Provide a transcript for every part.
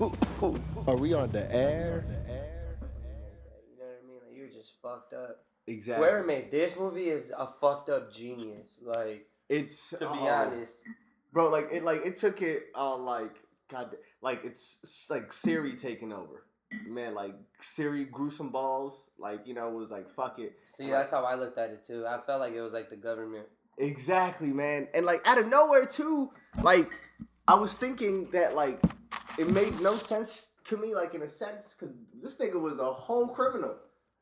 Are we on the air? You know what I mean? Like you're just fucked up. Exactly. Whoever made this movie is a fucked up genius. Like It's to be oh, honest, bro. Like it, like it took it on like God, like it's, like Siri taking over. Man, like Siri gruesome balls. Like you know it was like fuck it. see that's how I looked at it too. I felt like it was like the government. Exactly, man. And like out of nowhere too, like I was thinking that like it made no sense to me, like in a sense, because this nigga was a whole criminal.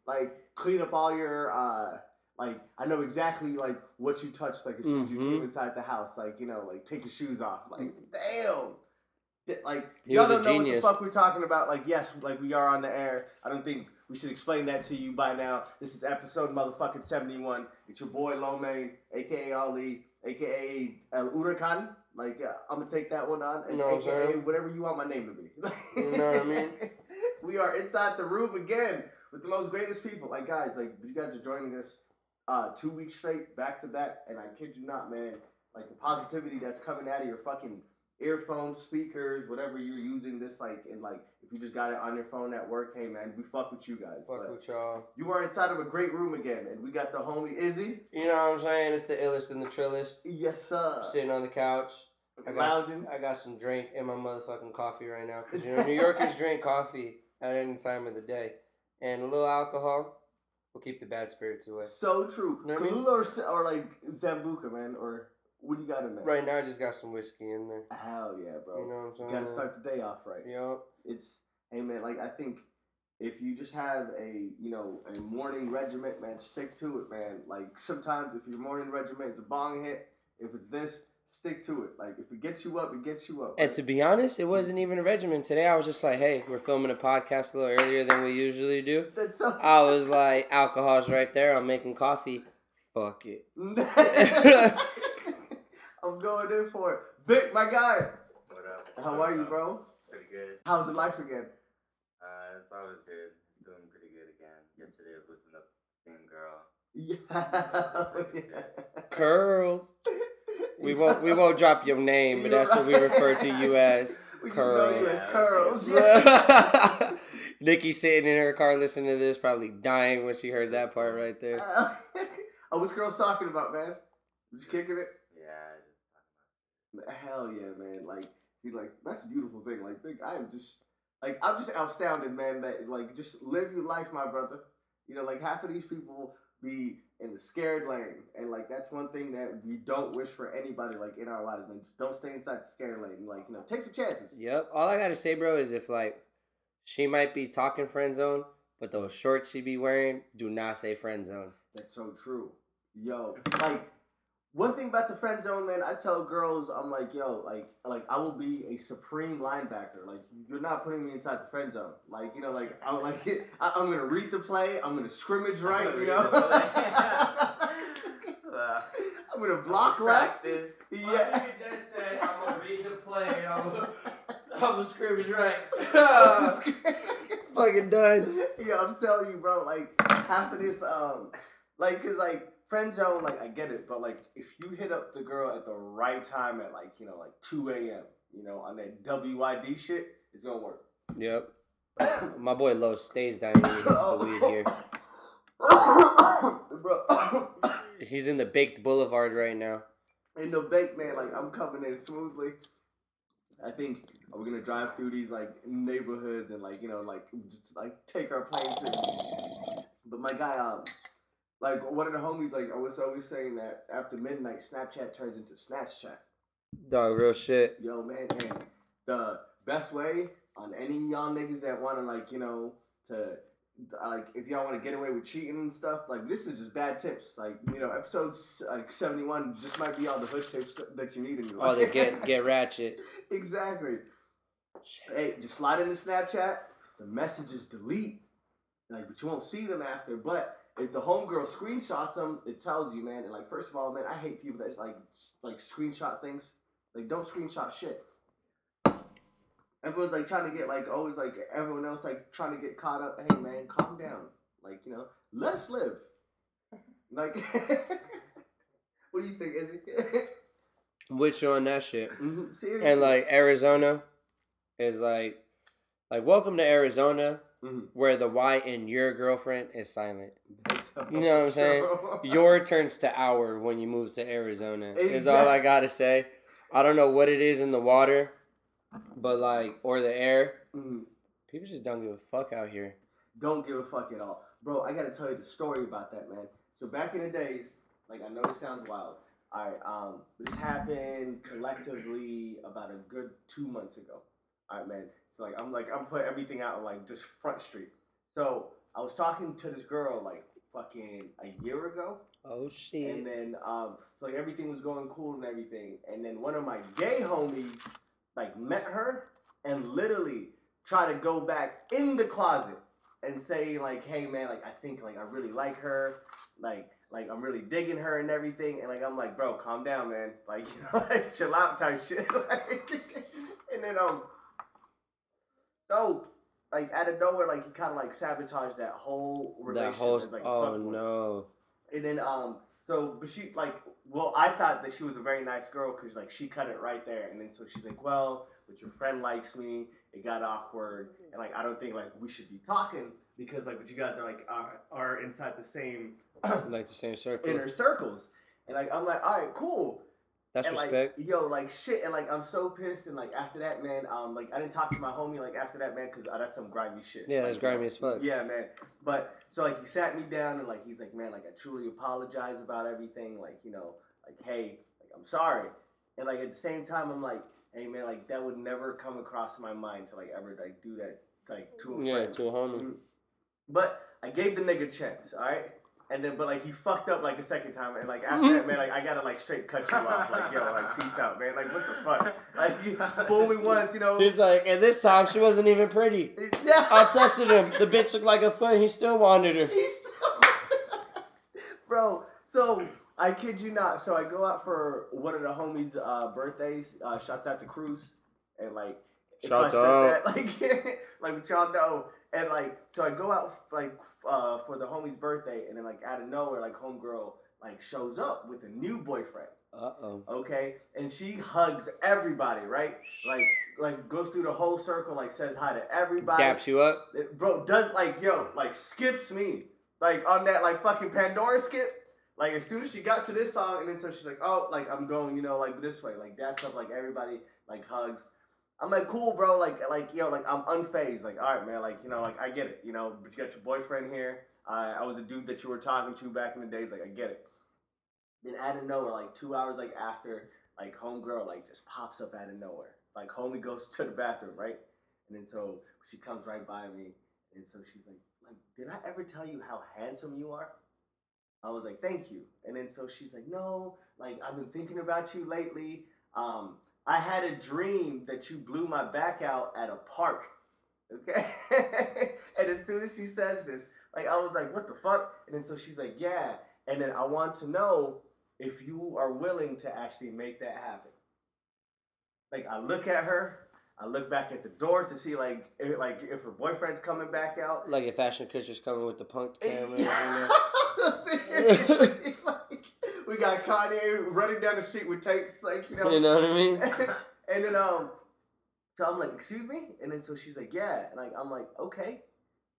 Like clean up all your uh like I know exactly like what you touched like as soon as you came mm-hmm. inside the house. Like, you know, like take your shoes off. Like, mm. damn. Like He y'all was a don't know what the fuck we're talking about. Like, yes, like we are on the air. I don't think we should explain that to you by now. This is episode motherfucking 71. It's your boy Lomain, aka Ali, aka El uh, Huracan. Like, uh, I'm gonna take that one on. And You know what whatever you want my name to be. You know what I mean? we are inside the room again with the most greatest people. Like, guys, like, you guys are joining us uh, two weeks straight, back to back. And I kid you not, man, like, the positivity that's coming out of your fucking earphones, speakers, whatever you're using this, like, and like, if you just got it on your phone at work, hey, man, we fuck with you guys. Fuck But with y'all. you are inside of a great room again, and we got the homie Izzy. You know what I'm saying? It's the illest and the trillest. Yes, sir. I'm sitting on the couch. I got, Lounging. I got some drink in my motherfucking coffee right now. Because, you know, New Yorkers drink coffee at any time of the day. And a little alcohol will keep the bad spirits away. So true. Know what I mean? Or, or like Sambuca, man, or what do you got in there? Right now, I just got some whiskey in there. Hell yeah, bro. You know what I'm saying? gotta start the day off right. Yup. It's hey man, like I think if you just have a you know a morning regiment, man, stick to it, man. Like sometimes if your morning regiment is a bong hit, if it's this, stick to it. Like if it gets you up, it gets you up. And to be honest, it wasn't even a regimen. Today, I was just like, hey, we're filming a podcast a little earlier than we usually do. That's so. I was like, alcohol's right there. I'm making coffee. Fuck it. I'm going in for it. Vic, my guy. What up? How What are you, bro? Pretty good. How's the life again? Uh, it's always good. Doing pretty good again. Yesterday I was with the same girl. Yeah. Curls. We won't. We won't drop your name, but that's what we refer to you as. We just know you as Curls. curls. Yeah. Nikki sitting in her car listening to this, probably dying when she heard that part right there. oh, what's girls talking about, man? Just kicking it. Yeah, I just talking Hell yeah, man! Like, see, like that's a beautiful thing. Like, big, I am just like I'm just astounded, man. That like just live your life, my brother. You know, like half of these people be in the scared lane, and like that's one thing that we don't wish for anybody like in our lives. Just don't stay inside the scared lane. Like, you know, take some chances. Yep. All I gotta say, bro, is if like she might be talking friend zone, but those shorts she be wearing do not say friend zone. That's so true. Yo, like one thing about the friend zone, man. I tell girls, I'm like, yo, like, like I will be a supreme linebacker. Like, you're not putting me inside the friend zone. Like, you know, like I'm like, I, I'm gonna read the play. I'm gonna scrimmage right. You know. Uh, I'm gonna block left. practice. Yeah. just said I'm gonna read the play and I'm gonna, I'm gonna scrimmage right. Fucking done. yeah, I'm telling you, bro. Like half of this, um, like, cause like friend zone, like I get it, but like if you hit up the girl at the right time at like you know like 2 a.m. You know on that WID shit, it's gonna work. Yep. My boy Lo stays down when he the weed here. bro. He's in the baked boulevard right now. in the bake, man, like I'm coming in smoothly. I think we're gonna drive through these like neighborhoods and like you know like just like take our places. But my guy, um, like one of the homies, like I was always saying that after midnight, Snapchat turns into Snapchat. Chat. Dog, real shit. Yo, man, and the best way on any y'all niggas that want to like you know to like if y'all want to get away with cheating and stuff like this is just bad tips like you know episodes like 71 just might be all the hood tips that you need in your Oh, life they get get ratchet. exactly hey just slide into snapchat the messages delete like but you won't see them after but if the homegirl screenshots them it tells you man. And like first of all man i hate people that like like screenshot things. Like don't screenshot shit. Everyone's like trying to get like always like everyone else like trying to get caught up. Hey man calm down. Like you know let us live. Like what do you think izzy? With you on that shit. Mhm, seriously. And like Arizona is like Like, welcome to Arizona, Mhm. where the Y in your girlfriend is silent. You know what I'm saying? Your turns to our when you move to Arizona. Is all I gotta say. I don't know what it is in the water, but like, or the air. Mhm. People just don't give a fuck out here. don't give a fuck at all. Bro, I gotta tell you the story about that, man. So back in the days, like I know this sounds wild. Alright, um, this happened collectively about a good two months ago. Alright, man. So like I'm like I'm putting everything out on like just front street. So I was talking to this girl like fucking a year ago. Oh shit. And then um so like everything was going cool and everything. And then one of my gay homies like met her and literally tried to go back in the closet and say like, hey man, like I think like I really like her. Like like I'm really digging her and everything. And like I'm like, bro, calm down, man. Like, you know, like chill out type shit. like, and then um so like out of nowhere, like he kinda like sabotaged that whole that relationship. whole. Like, oh no. And then um so but she like well I thought that she was a very nice girl because like she cut it right there and then so she's like well but your friend likes me it got awkward and like I don't think like we should be talking because like but you guys are like are, are inside the same Like the same circle. inner circles and like I'm like all right cool That's and respect. like yo like shit and like I'm so pissed and like after that man um like I didn't talk to my homie like after that man because that's some grimy shit yeah, that's grimy as fuck. yeah, man. But so like he sat me down and like he's like, man, like I truly apologize about everything. Like you know, like hey, like I'm sorry. And like at the same time, I'm like, hey man, like that would never come across my mind to like ever like do that like to a Yeah, friend. to a homie. Mhm. But I gave the nigga a chance, all right. And then, but like he fucked up like a second time, and like after that, man, like I gotta like straight cut you off, like yo, like peace out, man, like what the fuck, like you fool me once, you know. He's like, and this time she wasn't even pretty. yeah, I tested him. The bitch looked like a foot. He still wanted her. He's bro. So I kid you not. So I go out for one of the homies' uh, birthdays. Uh, shouts out to Cruz, and like if Shouts I said out. that, like like y'all know, and like so I go out like uh, for the homie's birthday, and then like out of nowhere, like homegirl like shows up with a new boyfriend. Uh oh. Okay, and she hugs everybody, right? Like, like goes through the whole circle, like says hi to everybody Daps you up. it- bro does like yo like skips me like on that like fucking Pandora skip. Like as soon as she got to this song, and then so she's like, oh, like I'm going, you know, like this way, like that's up, like everybody like hugs. I'm like, cool, bro. Like, like yo, know, like I'm unfazed. Like, all right, man. Like, you know, like I get it. You know, but you got your boyfriend here. I I was a dude that you were talking to back in the days. Like, I get it. Then out of nowhere, like two hours like after, like homegirl like just pops up out of nowhere. Like homie goes to the bathroom, right? And then so she comes right by me, and so she's like, like, did I ever tell you how handsome you are? I was like, thank you. And then so she's like, no, like I've been thinking about you lately. Um, I had a dream that you blew my back out at a park. Okay. and as soon as she says this, like I was like, what the fuck? And then so she's like, yeah. And then I want to know if you are willing to actually make that happen. Like I look at her, I look back at the doors to see like if, like if her boyfriend's coming back out. Like if Ashton Kutcher's coming with the Punk'd camera. you know? Yeah. Seriously, like, we got Kanye running down the street with tapes, like you know. You know what I mean? and then um, so I'm like, excuse me, and then so she's like, yeah, and like I'm like, okay,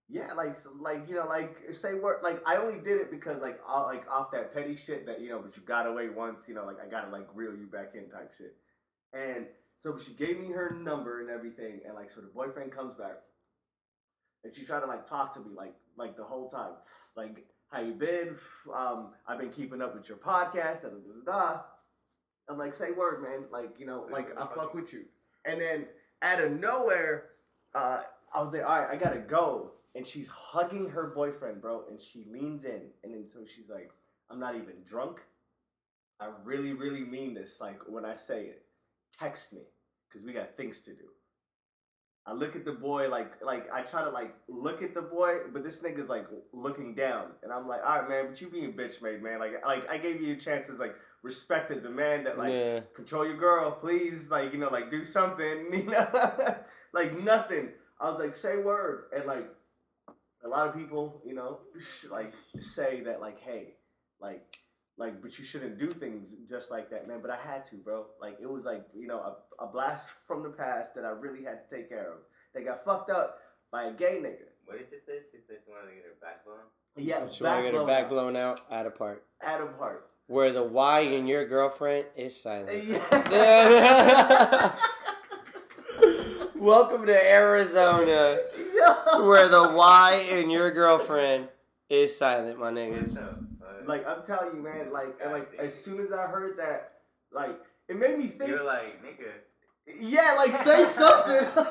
yeah, like so, like you know, like say what, like I only did it because like all, like off that petty shit that you know, but you got away once, you know, like I gotta like reel you back in type shit, and so she gave me her number and everything, and like so the boyfriend comes back, and she tried to like talk to me like like the whole time, like how you been? Um, I've been keeping up with your podcast, da da da da. I'm like, say word, man. Like, you know, like I fuck with you. And then out of nowhere, uh, I was like, all right, I gotta go. And she's hugging her boyfriend, bro. And she leans in, and then so she's like, I'm not even drunk. I really, really mean this. Like when I say it, text me because we got things to do. I look at the boy like like I try to like look at the boy, but this nigga's like looking down, and I'm like, all right, man, but you being bitch made, man. Like like I gave you a chance as like respect as a man that like yeah. control your girl, please, like you know, like do something, you know, like nothing. I was like, say word, and like a lot of people, you know, like say that like, hey, like like, but you shouldn't do things just like that, man. But I had to, bro. Like, it was like, you know, a, a blast from the past that I really had to take care of. They got fucked up by a gay nigga. What did she say? She said she wanted to get her back blown. Yeah, She want to get her back blown out at a park Adam Hart. where the Y in your girlfriend is silent. Yeah. Welcome to Arizona, Yo. where the Y in your girlfriend is silent, my niggas. What? Like I'm telling you, man. Like, and like as soon as I heard that, like it made me think. You're like, nigga. Yeah, like say something.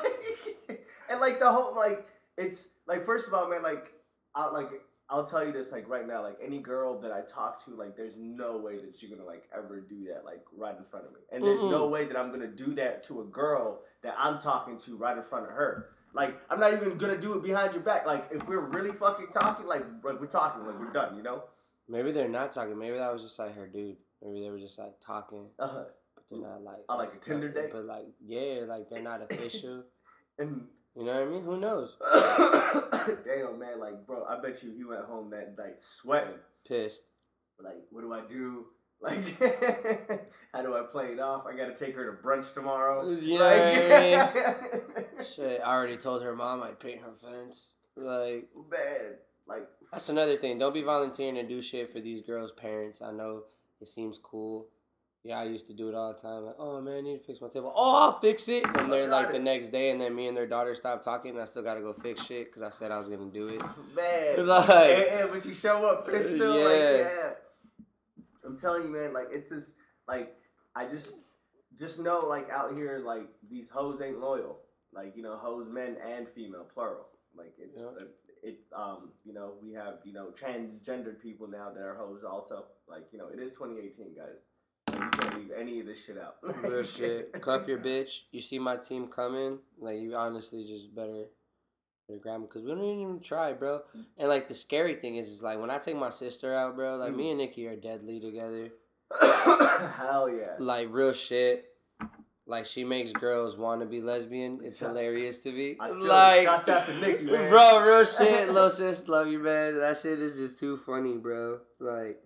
and like the whole like it's like first of all, man, like I like I'll tell you this like right now, like any girl that I talk to, like there's no way that you're gonna like ever do that like right in front of me. And there's no way that I'm gonna do that to a girl that I'm talking to right in front of her. Like I'm not even gonna do it behind your back. Like if we're really fucking talking, like like we're talking, like we're done, you know? Maybe they're not talking. Maybe that was just like her dude. Maybe they were just like talking, Uh, but they're not like. Oh, like a Tinder like- date? But like, yeah, like they're not official. and You know what I mean? Who knows? damn man, like bro, I bet you he went home that night sweating. Pissed. like what do I do? Like how do I play it off? I gotta take her to brunch tomorrow. You know like, what Shit, I already told her mom I'd paint her fence. Like, Man, like that's another thing. Don't be volunteering to do shit for these girls' parents. I know it seems cool. Yeah, I used to do it all the time. Like, oh man, I need to fix my table. Oh, I'll fix it. And they're like the next day, and then me and their daughter stop talking, and I still gotta go fix shit because I said I was gonna do it. man. Like- and, and when she show up pissed still, like Yeah. yeah. I'm telling you, man, like it's just like I just just know like out here like these hoes ain't loyal. Like, you know, hoes men and female, plural. Like it's Yeah. It um, you know, we have, you know, transgendered people now that are hoes also. Like, you know, it is twenty eighteen, guys. You can't leave any of this shit out. Real shit. Cuff your bitch. You see my team coming. Like you honestly just better, better grab because we don't even try, bro. And like the scary thing is, is like when I take my sister out, bro. Like me and Nikki are deadly together. Hell yeah. Like real shit. Like she makes girls want to be lesbian. It's Shut- hilarious to me. I feel like, shots out to Nikki, man. bro, real shit. Little sis, love you, man. That shit is just too funny, bro. Like,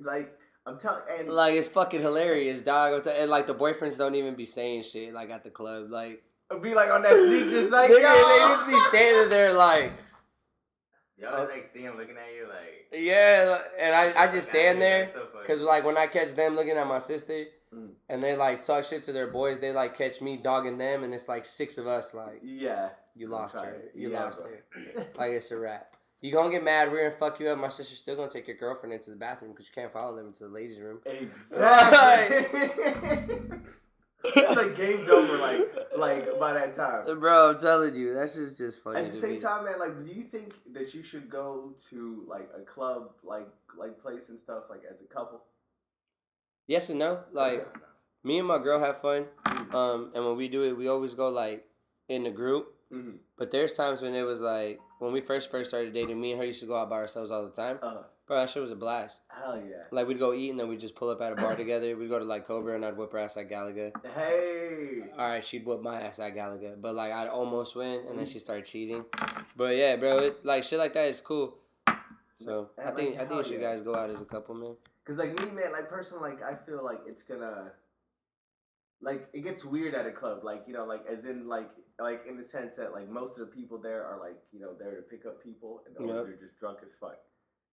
Like I'm telling and like it's fucking hilarious, dog. I'm And like the boyfriends don't even be saying shit like at the club, like. be like on that sneak just like Nigga, yo. they just be standing there like, Y'all Uh, like see him looking at you like. yeah, and I, I just stand there that's so because like when I catch them looking at my sister, Mm. and they like talk shit to their boys, they like catch me dogging them, and it's like six of us like, Yeah. you lost her, you Yeah, lost bro. her, like it's a wrap. You gonna get mad, we're gonna fuck you up. My sister's still gonna take your girlfriend into the bathroom because you can't follow them into the ladies' room. Exactly. like game's over like like by that time. Bro, I'm telling you, that's just just funny At the same me. time, man, like, do you think that you should go to like a club, like like place and stuff, like as a couple? Yes and no. Like me and my girl have fun, um, and when we do it, we always go like in the group. Mm-hmm. But there's times when it was like when we first first started dating, me and her used to go out by ourselves all the time. Uh, Bro, that shit was a blast. hell yeah. Like we'd go eat and then we'd just pull up at a bar together. We'd go to like Cobra and I'd whip her ass at Galaga. Hey. All right, she'd whip my ass at Galaga, but like I'd almost win and then she started cheating. But yeah, bro, it, like shit like that is cool. So I And, think like, I think you should yeah. guys go out as a couple, man. Cause like me, man, like personally, like I feel like it's gonna, like it gets weird at a club, like you know, like as in like like in the sense that like most of the people there are like you know there to pick up people and they're, Yep. they're just drunk as fuck,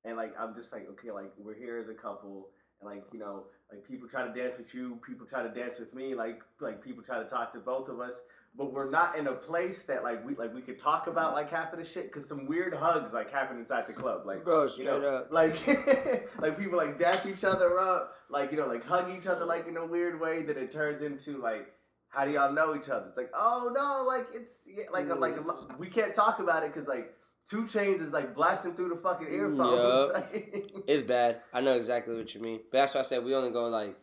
and like I'm just like okay, like we're here as a couple, and like you know like people try to dance with you, people try to dance with me, like like people try to talk to both of us. But we're not in a place that like we like we could talk about like half of the shit because some weird hugs like happen inside the club like Bro, you know, up. like like people like dap each other up, like you know, like hug each other like in a weird way that it turns into like how do y'all know each other? It's like oh no, like it's yeah, like a, like a, we can't talk about it because like 2 Chainz is like blasting through the fucking earphones. It's bad. I know exactly what you mean. But that's why I said we only go like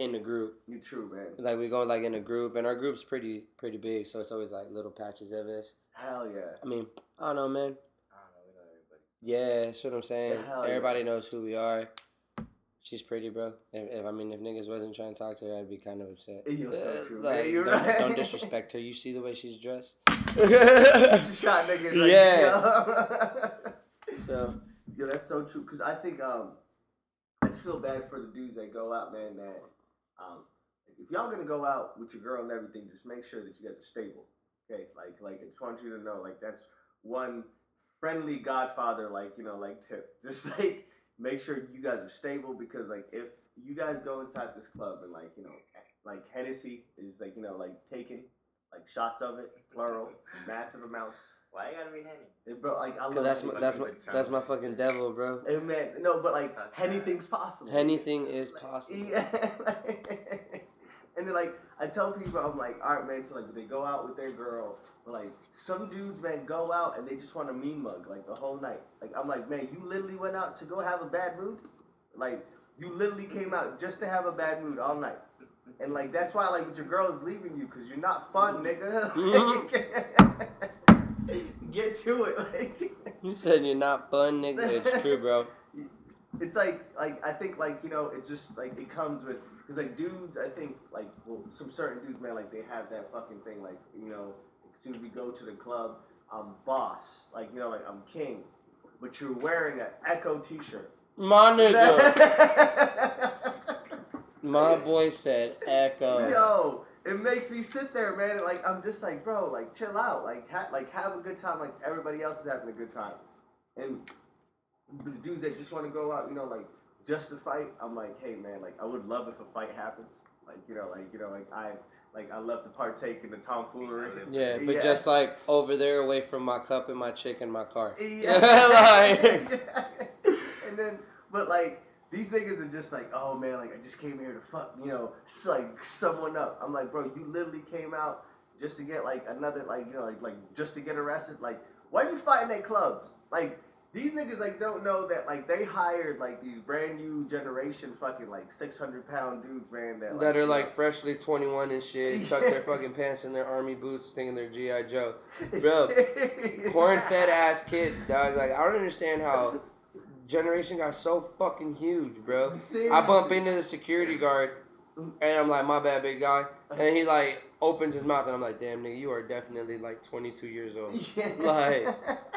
in the group. you true man. Like we go like in a group, and our group's pretty pretty big, so it's always like little patches of us. Hell yeah. I mean, I don't know, man. I don't know. We know everybody. Yeah, that's what I'm saying. Hell yeah. Everybody knows who we are. She's pretty, bro. If, if I mean, if niggas wasn't trying to talk to her, I'd be kind of upset. You're so Uh, true, like, man. You're don't, right. don't disrespect her. You see the way she's dressed. Your shot, nigga. Like, Yeah. Yo. so Yo, that's so true. Cause I think um, I just feel bad for the dudes that go out, man. That um, if y'all gonna go out with your girl and everything, just make sure that you guys are stable. Okay, like like I just want you to know, like that's one friendly Godfather, like you know, like tip. Just like make sure you guys are stable because like if you guys go inside this club and like you know, like Hennessy is like you know, like taking like shots of it, plural, massive amounts. Why you gotta be Henny? It, bro, like I love Cause that's my, that's my that's my fucking devil, bro. Hey, man, no, but like anything's possible. Anything is possible. Yeah. and then like I tell people, I'm like, all right, man. So like they go out with their girl, but like some dudes, man, go out and they just want to mean mug like the whole night. Like I'm like, man, you literally went out to go have a bad mood. Like you literally came out just to have a bad mood all night. And like that's why like with your girl is leaving you because you're not fun, nigga. Get to it, like. You said you're not fun, nigga. It's true, bro. it's like like I think like you know it's just like it comes with because like dudes I think like well some certain dudes man like they have that fucking thing like you know as soon as we go to the club I'm boss like you know like I'm king but you're wearing an Ecko T-shirt. My nigga. My boy said Ecko. Yo, it makes me sit there, man. And like I'm just like, bro, like chill out, like ha- like have a good time, like everybody else is having a good time. And the dudes that just want to go out, you know, like just to fight, I'm like, hey, man, like I would love if a fight happens, like you know, like you know, like I like I love to partake in the tomfoolery. Yeah, but Yeah. just like over there, away from my cup and my chick and my car. Yeah. like, and then, but like these niggas are just like, oh man, like I just came here to fuck, you know, like someone up. I'm like, bro, you literally came out just to get like another, like you know, like like just to get arrested. Like, why are you fighting at clubs? Like these niggas like don't know that like they hired like these brand new generation fucking like 600 pound dudes, man. That, like, that are you know- like freshly 21 and shit, tuck their fucking pants in their army boots, thinking they're G.I. Joe. Bro, Corn fed ass kids, dog. Like, I don't understand how generation got so fucking huge, bro. I bump into the security guard and I'm like, my bad, big guy. And he like opens his mouth and I'm like, damn, nigga, you are definitely like 22 years old. Yeah. Like,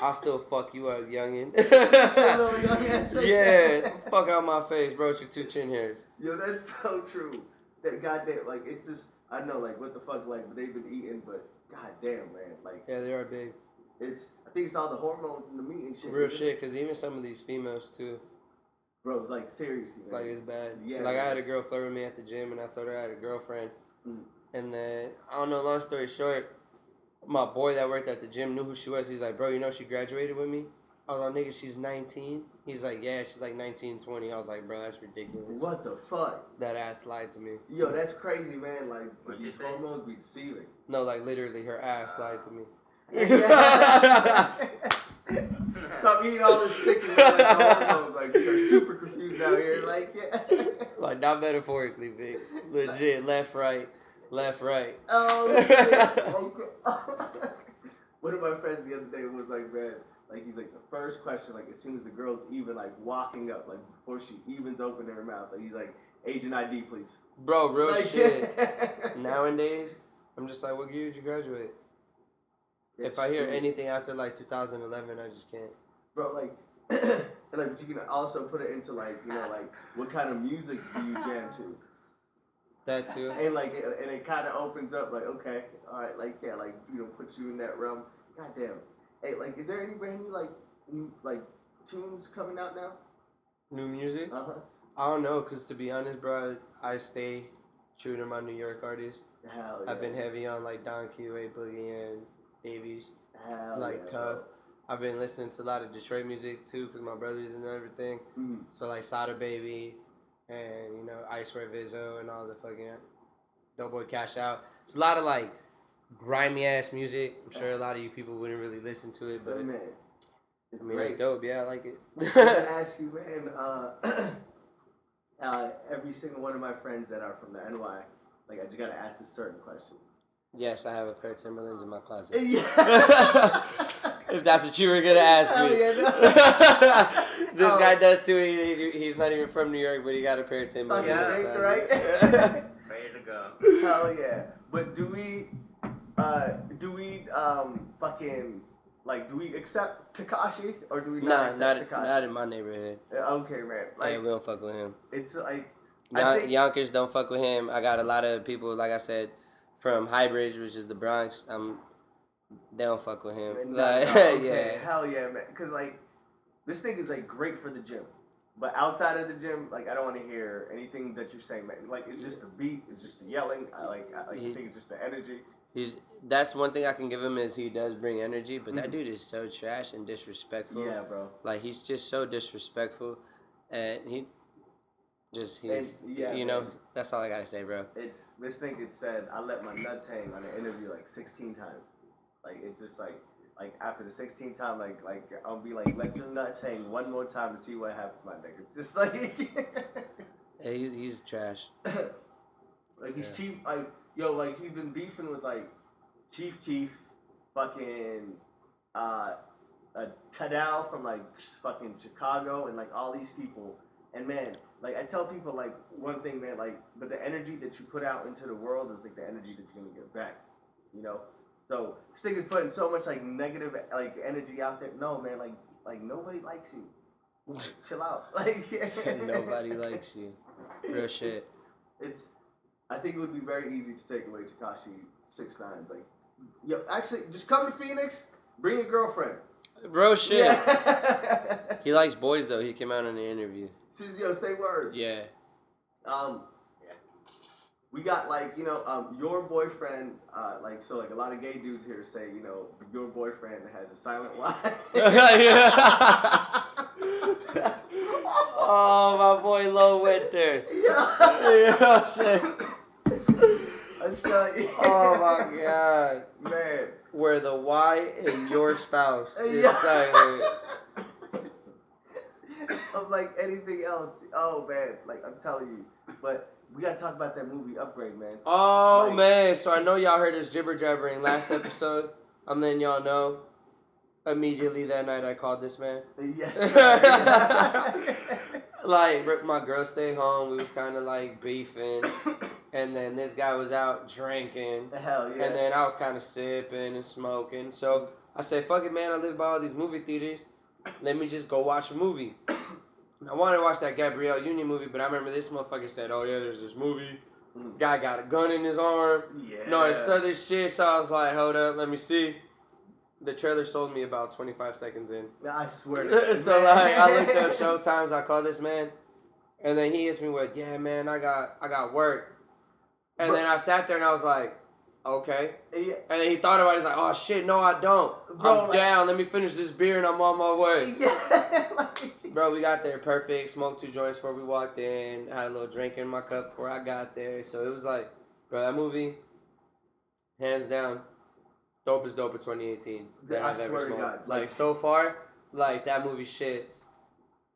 I'll still fuck you up, youngin. Yeah, fuck out my face, bro. With your two chin hairs. Yo, that's so true. That goddamn, like, it's just, I know, like, what the fuck, like, they've been eating, but goddamn, man, like, Yeah, they are big. it's, I think all the hormones in the meat and shit. Real shit, because even some of these females, too, Bro, like, seriously, man. like, it's bad. Yeah, like, I had a girl flirt with me at the gym, and I told her I had a girlfriend. Mm. And then, I don't know, long story short, my boy that worked at the gym knew who she was. He's like, bro, you know she graduated with me? I was like, nigga, she's 19. He's like, yeah, she's like 19, 20. I was like, bro, that's ridiculous. what the fuck? That ass lied to me. Yo, that's crazy, man. Like, What'd she these hormones be deceiving. No, like, literally, her ass lied to me. Stop eating all this chicken. Like, the hormones, like, you're super confused out here. Like, yeah. Like, not metaphorically, big. Legit, left, right, left, right. Oh shit! Okay. One of my friends the other day was like, man, like he's like the first question, like as soon as the girl's even like walking up, like before she evens opening her mouth, like he's like, agent ID, please. Bro, real Like, shit. Nowadays, I'm just like, what year did you graduate? If I hear true. anything after like 2011, I just can't. bro, like, and like, but you can also put it into like, you know, like what kind of music do you jam to? That too. And like, it, and it kind of opens up, like, okay, all right, like, yeah, like, you know, put you in that realm. Goddamn. Hey, like, is there any brand new like, new, like, tunes coming out now? New music? Uh huh. I don't know, cause to be honest, bro, I stay true to my New York artists. Hell yeah. I've been heavy on like Don Q, A Boogie, and Dave East, Hell like yeah, tough. bro. I've been listening to a lot of Detroit music too, cause my brothers and everything. Mm. So like Sada Baby, and you know Icewear Vezzo and all the fucking Doughboyz Cashout. It's a lot of like grimy ass music. I'm sure a lot of you people wouldn't really listen to it, but But man, it's I mean great. it's dope. Yeah, I like it. I ask you, man. Uh, uh, every single one of my friends that are from the NY, like I just gotta ask a certain question. Yes, I have a pair of Timberlands in my closet. Yeah. if that's what you were gonna ask me. yeah, no. this Oh. guy does too. He, he- he's not even from New York, but he got a pair of Timberlands. in his Fucking closet. right? Ready to go. Hell yeah. But do we, uh, do we, um, fucking, like, do we accept Tekashi or do we not Nah, accept not Tekashi? not in my neighborhood. okay, man. Like, Like, we don't fuck with him. it's like, I Yon- think- Yonkers don't fuck with him. I got a lot of people, like I said, from Highbridge, which is the Bronx. I'm they don't fuck with him. And Like, that- oh, okay, yeah. hell yeah, man. Because like, this thing is like great for the gym, but outside of the gym, like I don't want to hear anything that you're saying, man. Like it's just the beat, it's just the yelling. I like, I like He- think it's just the energy. He's that's one thing I can give him is he does bring energy, but that Mhm. dude is so trash and disrespectful. Yeah, bro. Like he's just so disrespectful, and he just he, And, yeah, you know man. that's all I gotta say, bro. It's this thing. It said I let my nuts hang on an interview like 16 times. Like it's just like. Like after the 16th time, like like I'll be like, let your nuts hang one more time to see what happens, my nigga. Just like Yeah, he's, he's trash. like he's Yeah. chief like yo like he's been beefing with like Chief Keef, fucking uh, uh Tadoe from like fucking Chicago and like all these people and man like I tell people like one thing man like but the energy that you put out into the world is like the energy that you're gonna get back you know so is putting so much like negative like energy out there no man like like nobody likes you Like, chill out like Nobody likes you. Real shit. It's, it's I think it would be very easy to take away Tekashi six nine. Like, yo, actually, just come to Phoenix, bring your girlfriend. Bro, shit. Yeah. He likes boys though. He came out in the interview. Yo, say word. Yeah. Um, we got like you know um your boyfriend uh like so like a lot of gay dudes here say you know your boyfriend has a silent wife. oh, my boy Low went there. Yeah. You know what I'm saying? I'm telling you. Oh my god. man. Where the Y in your spouse is Yeah. silent. of like anything else. Oh man, like I'm telling you. But we gotta talk about that movie Upgrade, man. Oh Like- man, so I know y'all heard this jibber jabbering last episode. I'm letting y'all know. Immediately that night, I called this man. Yes. Like, my girl stayed home. We was kind of like beefing, and then this guy was out drinking, Hell yeah. and then I was kind of sipping and smoking. So I said, "Fuck it, man. I live by all these movie theaters. Let me just go watch a movie." I wanted to watch that Gabrielle Union movie, but I remember this motherfucker said, "Oh yeah, there's this movie. Mm. Guy got a gun in his arm." yeah. No, it's other shit. So I was like, hold up, let me see. The trailer sold me about 25 seconds in. I swear. To so like, I looked up show times. I called this man, and then he hits me with, "Yeah, man, I got I got work." And Bro- then I sat there and I was like, "Okay." Yeah. And then he thought about it. He's like, "Oh shit, no, I don't. Bro, I'm like- down. Let me finish this beer and I'm on my way." Yeah. like, Bro, we got there perfect. Smoked two joints before we walked in. Had a little drink in my cup before I got there. So it was like, bro, that movie, hands down, dope as dope of 2018 that I I've ever smoked. God, Like, like- so far, like that movie shits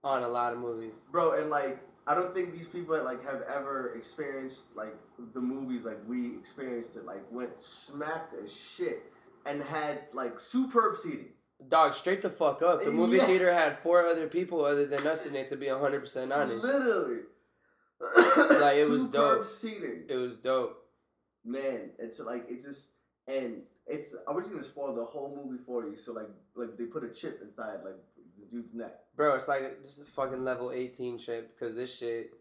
on a lot of movies. bro, and like I don't think these people like have ever experienced like the movies like we experienced it. Like went smacked as shit and had like superb seating. Dog, straight the fuck up. The movie Yeah. theater had four other people other than us in it. To be 100% honest, Literally. Like, it was Superb dope. seating. it was dope. man, it's like it's just and it's I'm just gonna spoil the whole movie for you. So like like they put a chip inside like dude's neck. Bro, it's like just a fucking level 18 shit because this shit,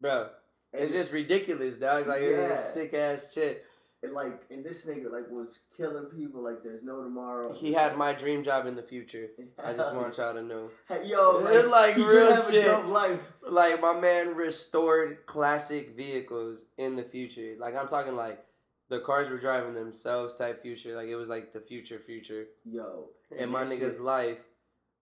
bro, And, it's just ridiculous, dog. Like, it's Yeah. a sick ass shit. and like and this nigga like was killing people like there's no tomorrow. He had my dream job in the future. I just want y'all to know. Hey, yo, It's like, like he real shit. a dope life. Like, my man restored classic vehicles in the future. Like, I'm talking like the cars were driving themselves type future. Like, it was like the future, future. Yo, And my that nigga's shit- life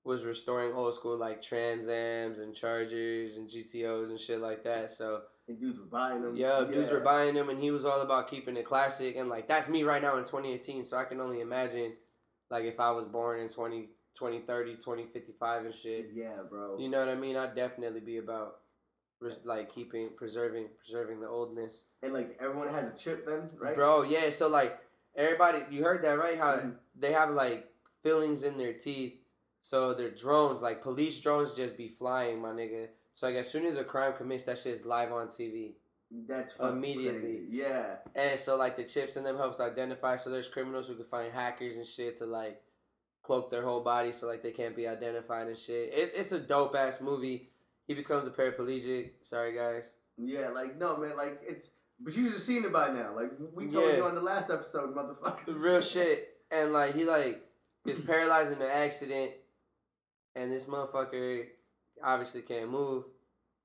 was restoring old school like Trans Ams and Chargers and GTOs and shit like that. So, and dudes were buying them. Yeah, dudes were buying them, and he was all about keeping it classic. And like that's me right now in 2018. So I can only imagine, like if I was born in 20, 2030, 2055 and shit. Yeah, bro. You know what I mean? I'd definitely be about, like keeping, preserving, preserving the oldness. and like everyone has a chip then, right? Bro, yeah. So like everybody, you heard that right? How Mhm. they have like fillings in their teeth. So their drones, like police drones, just be flying, my nigga. So like as soon as a crime commits, that shit is live on TV. That's Immediately. crazy. Yeah. And so like the chips in them helps identify. So there's criminals who can find hackers and shit to like cloak their whole body so like they can't be identified and shit. It, it's a dope ass movie. He becomes a paraplegic. Sorry guys. Yeah, like no man, like it's but you should have seen it by now. Like we told Yeah. you on the last episode, motherfuckers. Real shit. and like he like is paralyzed in an accident, and this motherfucker obviously can't move.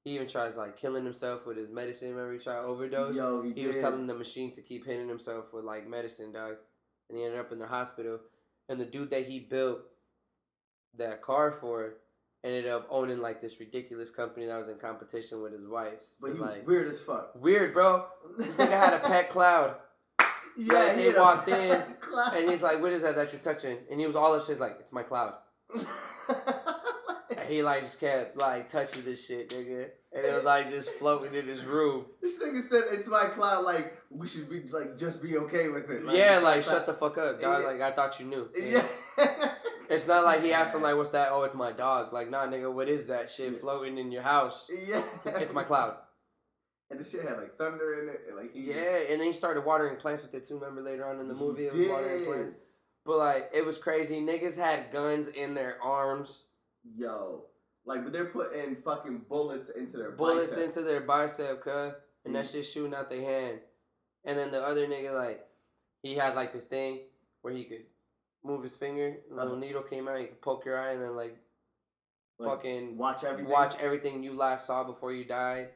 He even tries like killing himself with his medicine. Remember he tried overdose. Yo, he, he was telling the machine to keep hitting himself with like medicine, dog, and he ended up in the hospital. And the dude that he built that car for ended up owning like this ridiculous company that was in competition with his wife's. But he like weird as fuck. weird, bro. This nigga had a pet cloud. Yeah, Like, he they had a walked in, cloud. And he's like, "What is that that you're touching?" And he was all of shit like, "It's my cloud." He like just kept like touching this shit, nigga, and it was like just floating in his room. This nigga said it's my cloud. Like we should be like just be okay with it. yeah, like shut the fuck up, dog. Yeah. Like I thought you knew. Yeah. It's not like he asked him like, "What's that?" Oh, it's my dog. Like, nah, nigga, what is that shit Yeah. floating in your house? Yeah. It's my cloud. And the shit had like thunder in it. And, like Yeah, and then he started watering plants with it too. Remember later on in the movie, it was watering plants. But like, it was crazy. Niggas had guns in their arms, Yo. Like, but they're putting fucking bullets into their bullets bicep. into their bicep, cut, and that Mm. shit shooting out their hand. And then the other nigga, like, he had like this thing where he could move his finger, a little Uh-huh. needle came out, he could poke your eye, and then like, Like, fucking watch everything. watch everything you last saw before you died.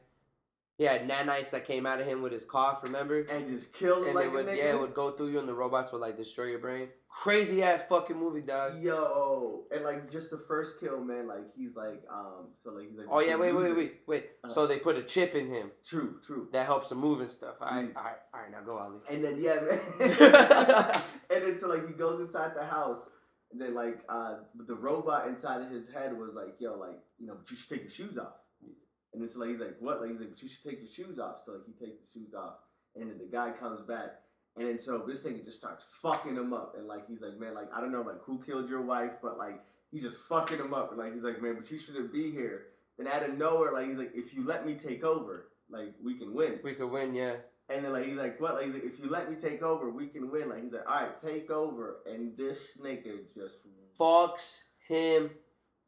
He had nanites that came out of him with his cough, remember? and just kill him And like it would yeah, it would go through you and the robots would like destroy your brain. Crazy ass fucking movie, dog. Yo, and like just the first kill, man. Like he's like, um, so like he's like. Oh yeah, you wait, wait, wait, wait. Uh. So they put a chip in him True, true. that helps him move and stuff. Alright, Mm. alright, alright, now go Ali. And then yeah, man. and then so like he goes inside the house, and then like uh the robot inside of his head was like, yo, like you know, you should take your shoes off. And then so like he's like, what? Like he's like, but you should take your shoes off. So like he takes the shoes off, and then the guy comes back, and then so this thing just starts fucking him up, and like he's like, man, like I don't know, like who killed your wife, but like he's just fucking him up, and like he's like, man, but you shouldn't be here. Then out of nowhere, like he's like, if you let me take over, like we can win. We could win, yeah. And then like he's like, what? Like, he's like, if you let me take over, we can win. Like he's like, all right, take over. And this nigga just Fucks him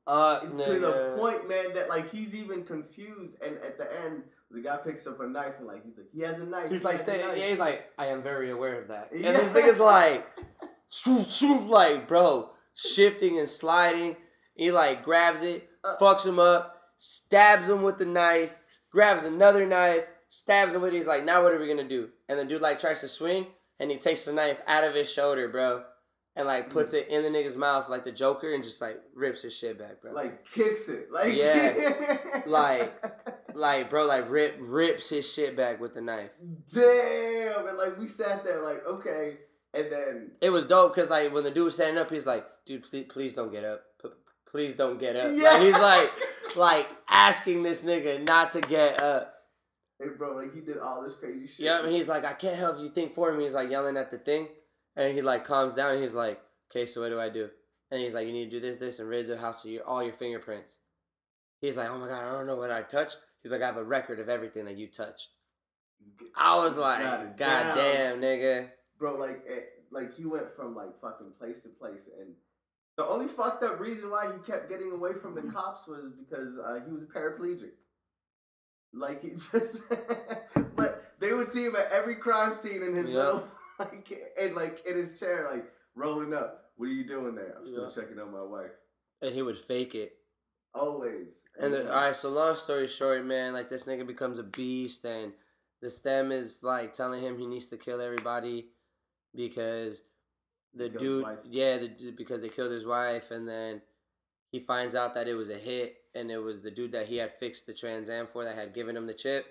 up, to the point, man, that like he's even confused. And at the end, the guy picks up a knife and like he's like, he has a knife. He's he like, stay, knife." yeah, he's like, I am very aware of that. And Yeah. this nigga's like, swoof, swoof, like, bro, shifting and sliding. He like grabs it, Uh. fucks him up, stabs him with the knife, grabs another knife, stabs him with it. He's like, now what are we gonna do? And the dude like tries to swing, and he takes the knife out of his shoulder, bro, and like mm. puts it in the nigga's mouth like the Joker, and just like rips his shit back, bro. like kicks it. Like Yeah. Like- like, bro, like rip rips his shit back with the knife. damn. And like we sat there like okay, and then It was dope because like when the dude was standing up, he's like, "Dude, please, please don't get up. P- please don't get up." Yeah. Like, he's like, like asking this nigga not to get up. hey bro, like he did all this crazy shit. Yeah, and he's like, "I can't help you think for me." He's like yelling at the thing, and he like calms down. And he's like, "Okay, so what do I do?" And he's like, "You need to do this, this, and rid the house of your all your fingerprints." He's like, "Oh my god, I don't know what I touched." He's like, "I have a record of everything that you touched." I was like, God "God damn, nigga." bro, like it, like he went from like fucking place to place, and the only fucked up reason why he kept getting away from the cops was because uh, he was a paraplegic. Like he just, but they would see him at every crime scene in his Yeah. little like and like in his chair, like rolling up. What are you doing there? I'm still Yeah. checking on my wife. And he would fake it. Always. And the, mm-hmm. all right, so long story short, man, like this nigga becomes a beast, and the stem is like telling him he needs to kill everybody because the dude, yeah, the, because they killed his wife, and then he finds out that it was a hit, and it was the dude that he had fixed the Trans Am for that had given him the chip.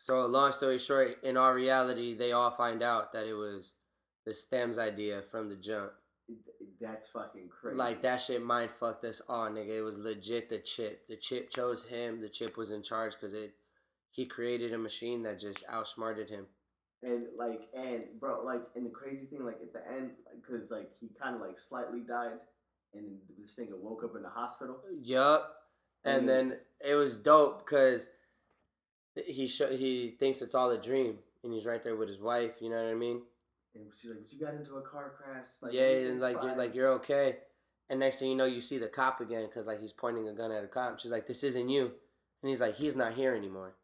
So long story short, in our reality, they all find out that it was the stem's idea from the jump. That's fucking crazy. Like that shit mind fucked us all, nigga. It was legit the chip. The chip chose him. The chip was in charge because it he created a machine that just outsmarted him. And like, and bro, like, and the crazy thing, like at the end, because like he kind of like slightly died, and this thing woke up in the hospital. Yup. And Mm. then it was dope because he sh- he thinks it's all a dream, and he's right there with his wife. You know what I mean? And she's like, "But you got into a car crash." Like, yeah, and like you're like you're okay. And next thing you know, you see the cop again because like he's pointing a gun at a cop. She's like, "This isn't you," and he's like, "He's not here anymore."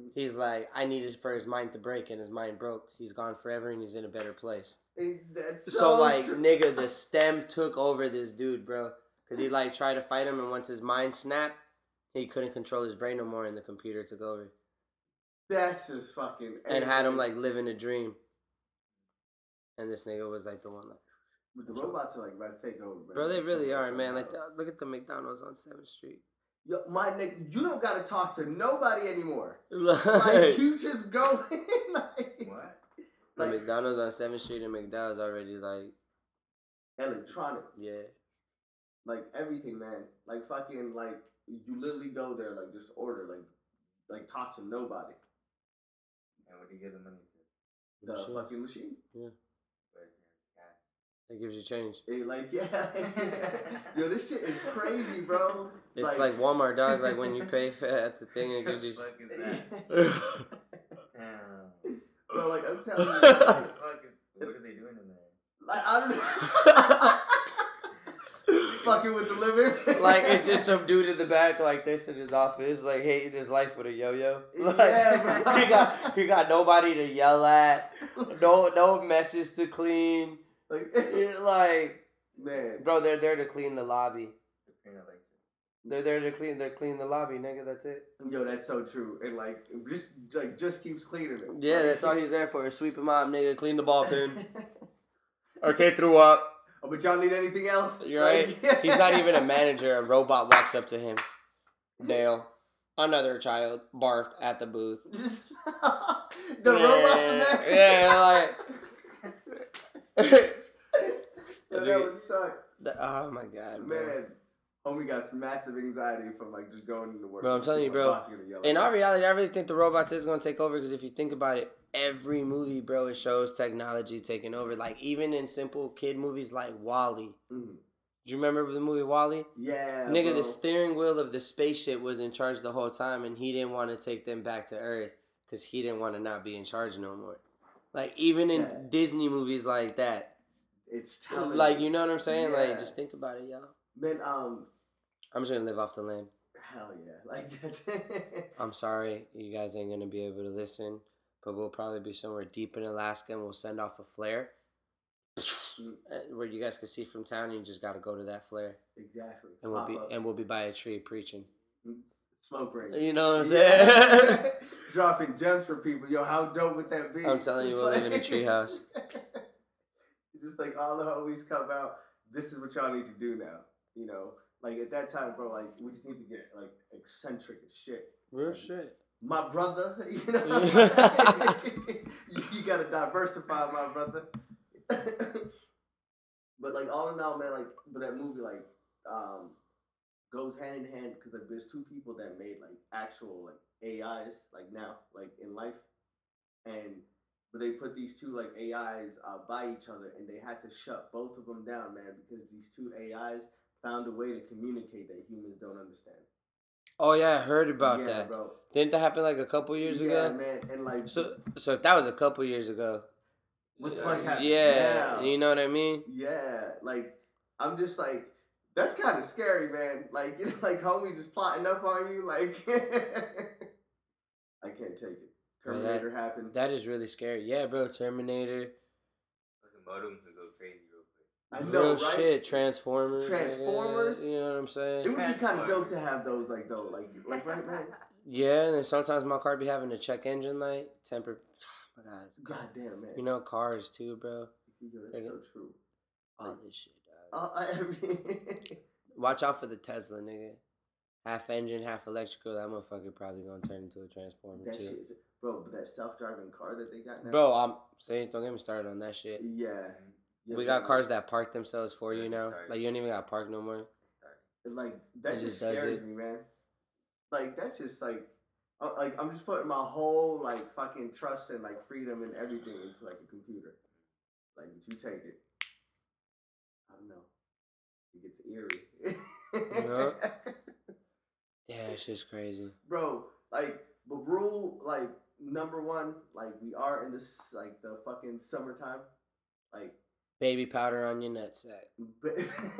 Mm. He's like, I needed for his mind to break, and his mind broke. He's gone forever, and he's in a better place. Eh, that's So, so, like, true. nigga, the stem took over this dude, bro. Cause he like tried to fight him, and once his mind snapped, he couldn't control his brain no more, and the computer took over That's just fucking. and had him like living a dream. And this nigga was like the one, like, But the robots are like about to take over, man. bro, they really are, man. Like, look at the McDonald's on Seventh Street. Yo, my nigga, you don't gotta talk to nobody anymore. Like Like, you just go in, like, What? the McDonald's on Seventh Street and McDowell's already like, electronic, yeah. like everything, man. Like fucking, like you literally go there, like just order, like, like talk to nobody. And what do you give the money to? The Machine. fucking machine. Where's your cash? That gives you change. It, like yeah, yo, this shit is crazy, bro. It's like, Walmart, dog. Like when you pay for at the thing, it gives you. What the fuck is that? Damn. bro, like I'm telling you, What the fuck is- what are they doing in there? like I don't fucking with the living. like it's just some dude in the back like this in his office, like hating his life with a yo-yo. Like, Yeah, bro. he got he got nobody to yell at, no no messes to clean. like, like, man, bro, they're there to clean the lobby. The clean electric. They're there to clean. They're clean the lobby, nigga. That's it. yo, that's so true. And like, just like just keeps cleaning it. Yeah, Like- that's all he's there for. Sweep him up, nigga. Clean the ball pin. Okay, threw up. Oh, but y'all need anything else? You're right. Like- He's not even a manager. A robot walks up to him. Dale, another child barfed at the booth. the Yeah, robot's the man. yeah, Yo, that would suck. The- oh my god, bro. Man, homie got some massive anxiety from like just going into work. Bro, I'm telling you, bro. robot's gonna yell In me. reality, I really think the robots is gonna take over because if you think about it, every movie, bro, it shows technology taking over. Like even in simple kid movies like WALL-E. Mhm. Do you remember the movie WALL-E? Yeah, Nigga, bro. the steering wheel of the spaceship was in charge the whole time, and he didn't want to take them back to Earth because he didn't want to not be in charge no more. Like even in Yeah. Disney movies like that, It's telling like you know what I'm saying? Yeah. Like just think about it, y'all. man. Um, I'm just gonna live off the land. hell yeah, like that's. I'm sorry, you guys ain't gonna be able to listen, but we'll probably be somewhere deep in Alaska, and we'll send off a flare uh, where you guys can see from town. You just gotta go to that flare, exactly. and we'll Pop be up. and we'll be by a tree preaching. smoke ring. You know what I'm saying? Yeah. Dropping gems for people. Yo, how dope would that be? I'm telling you, we'll live in a treehouse. Just like all the homies come out. This is what y'all need to do now. You know, like at that time, bro. Like we just need to get like eccentric as shit. Real shit. My brother, you know, you, you gotta diversify, my brother. but like all in all, man, like but that movie like um goes hand in hand because like there's two people that made like actual like AIs like now like in life, and but they put these two like AIs uh, by each other and they had to shut both of them down, man, because these two AIs found a way to communicate that humans don't understand. Oh yeah, I heard about yeah, that. bro. Didn't that happen like a couple years ago? yeah, ago? man, and like So so if that was a couple years ago, What the fuck's uh, happening yeah, now? you know what I mean? Yeah, like I'm just like that's kind of scary, man. Like you know, like homies just plotting up on you. Like I can't take it. Bro, that- Terminator happened. That is really scary. Yeah, bro, Terminator. Fucking modems would go crazy real quick. I know, Real right? shit, Transformers. nigga, Transformers? You know what I'm saying? It would be kind of dope to have those, like though, like like right, man. Yeah, and then sometimes my car be having a check engine light, temper. Oh my god. God damn, man. You know cars too, bro. Yo, that's so true. All this shit, dog. Uh, I, I Watch out for the Tesla, nigga. Half engine, half electrical. That motherfucker probably gonna turn into a transformer that too. shit, is, bro. But that self-driving car that they got now, Bro, I'm saying don't get me started on that shit. Yeah. Yeah We got cars that park themselves for you now. Like you don't even got to park no more. Like that It just just scares it. me, man. Like that's just like, uh, like I'm just putting my whole like fucking trust and like freedom and everything into like a computer. Like, you take it? I don't know. It gets eerie. Yeah, it's just crazy. Bro, like, but rule like number one, like we are in this like the fucking summertime, like Baby powder on your nutsack. but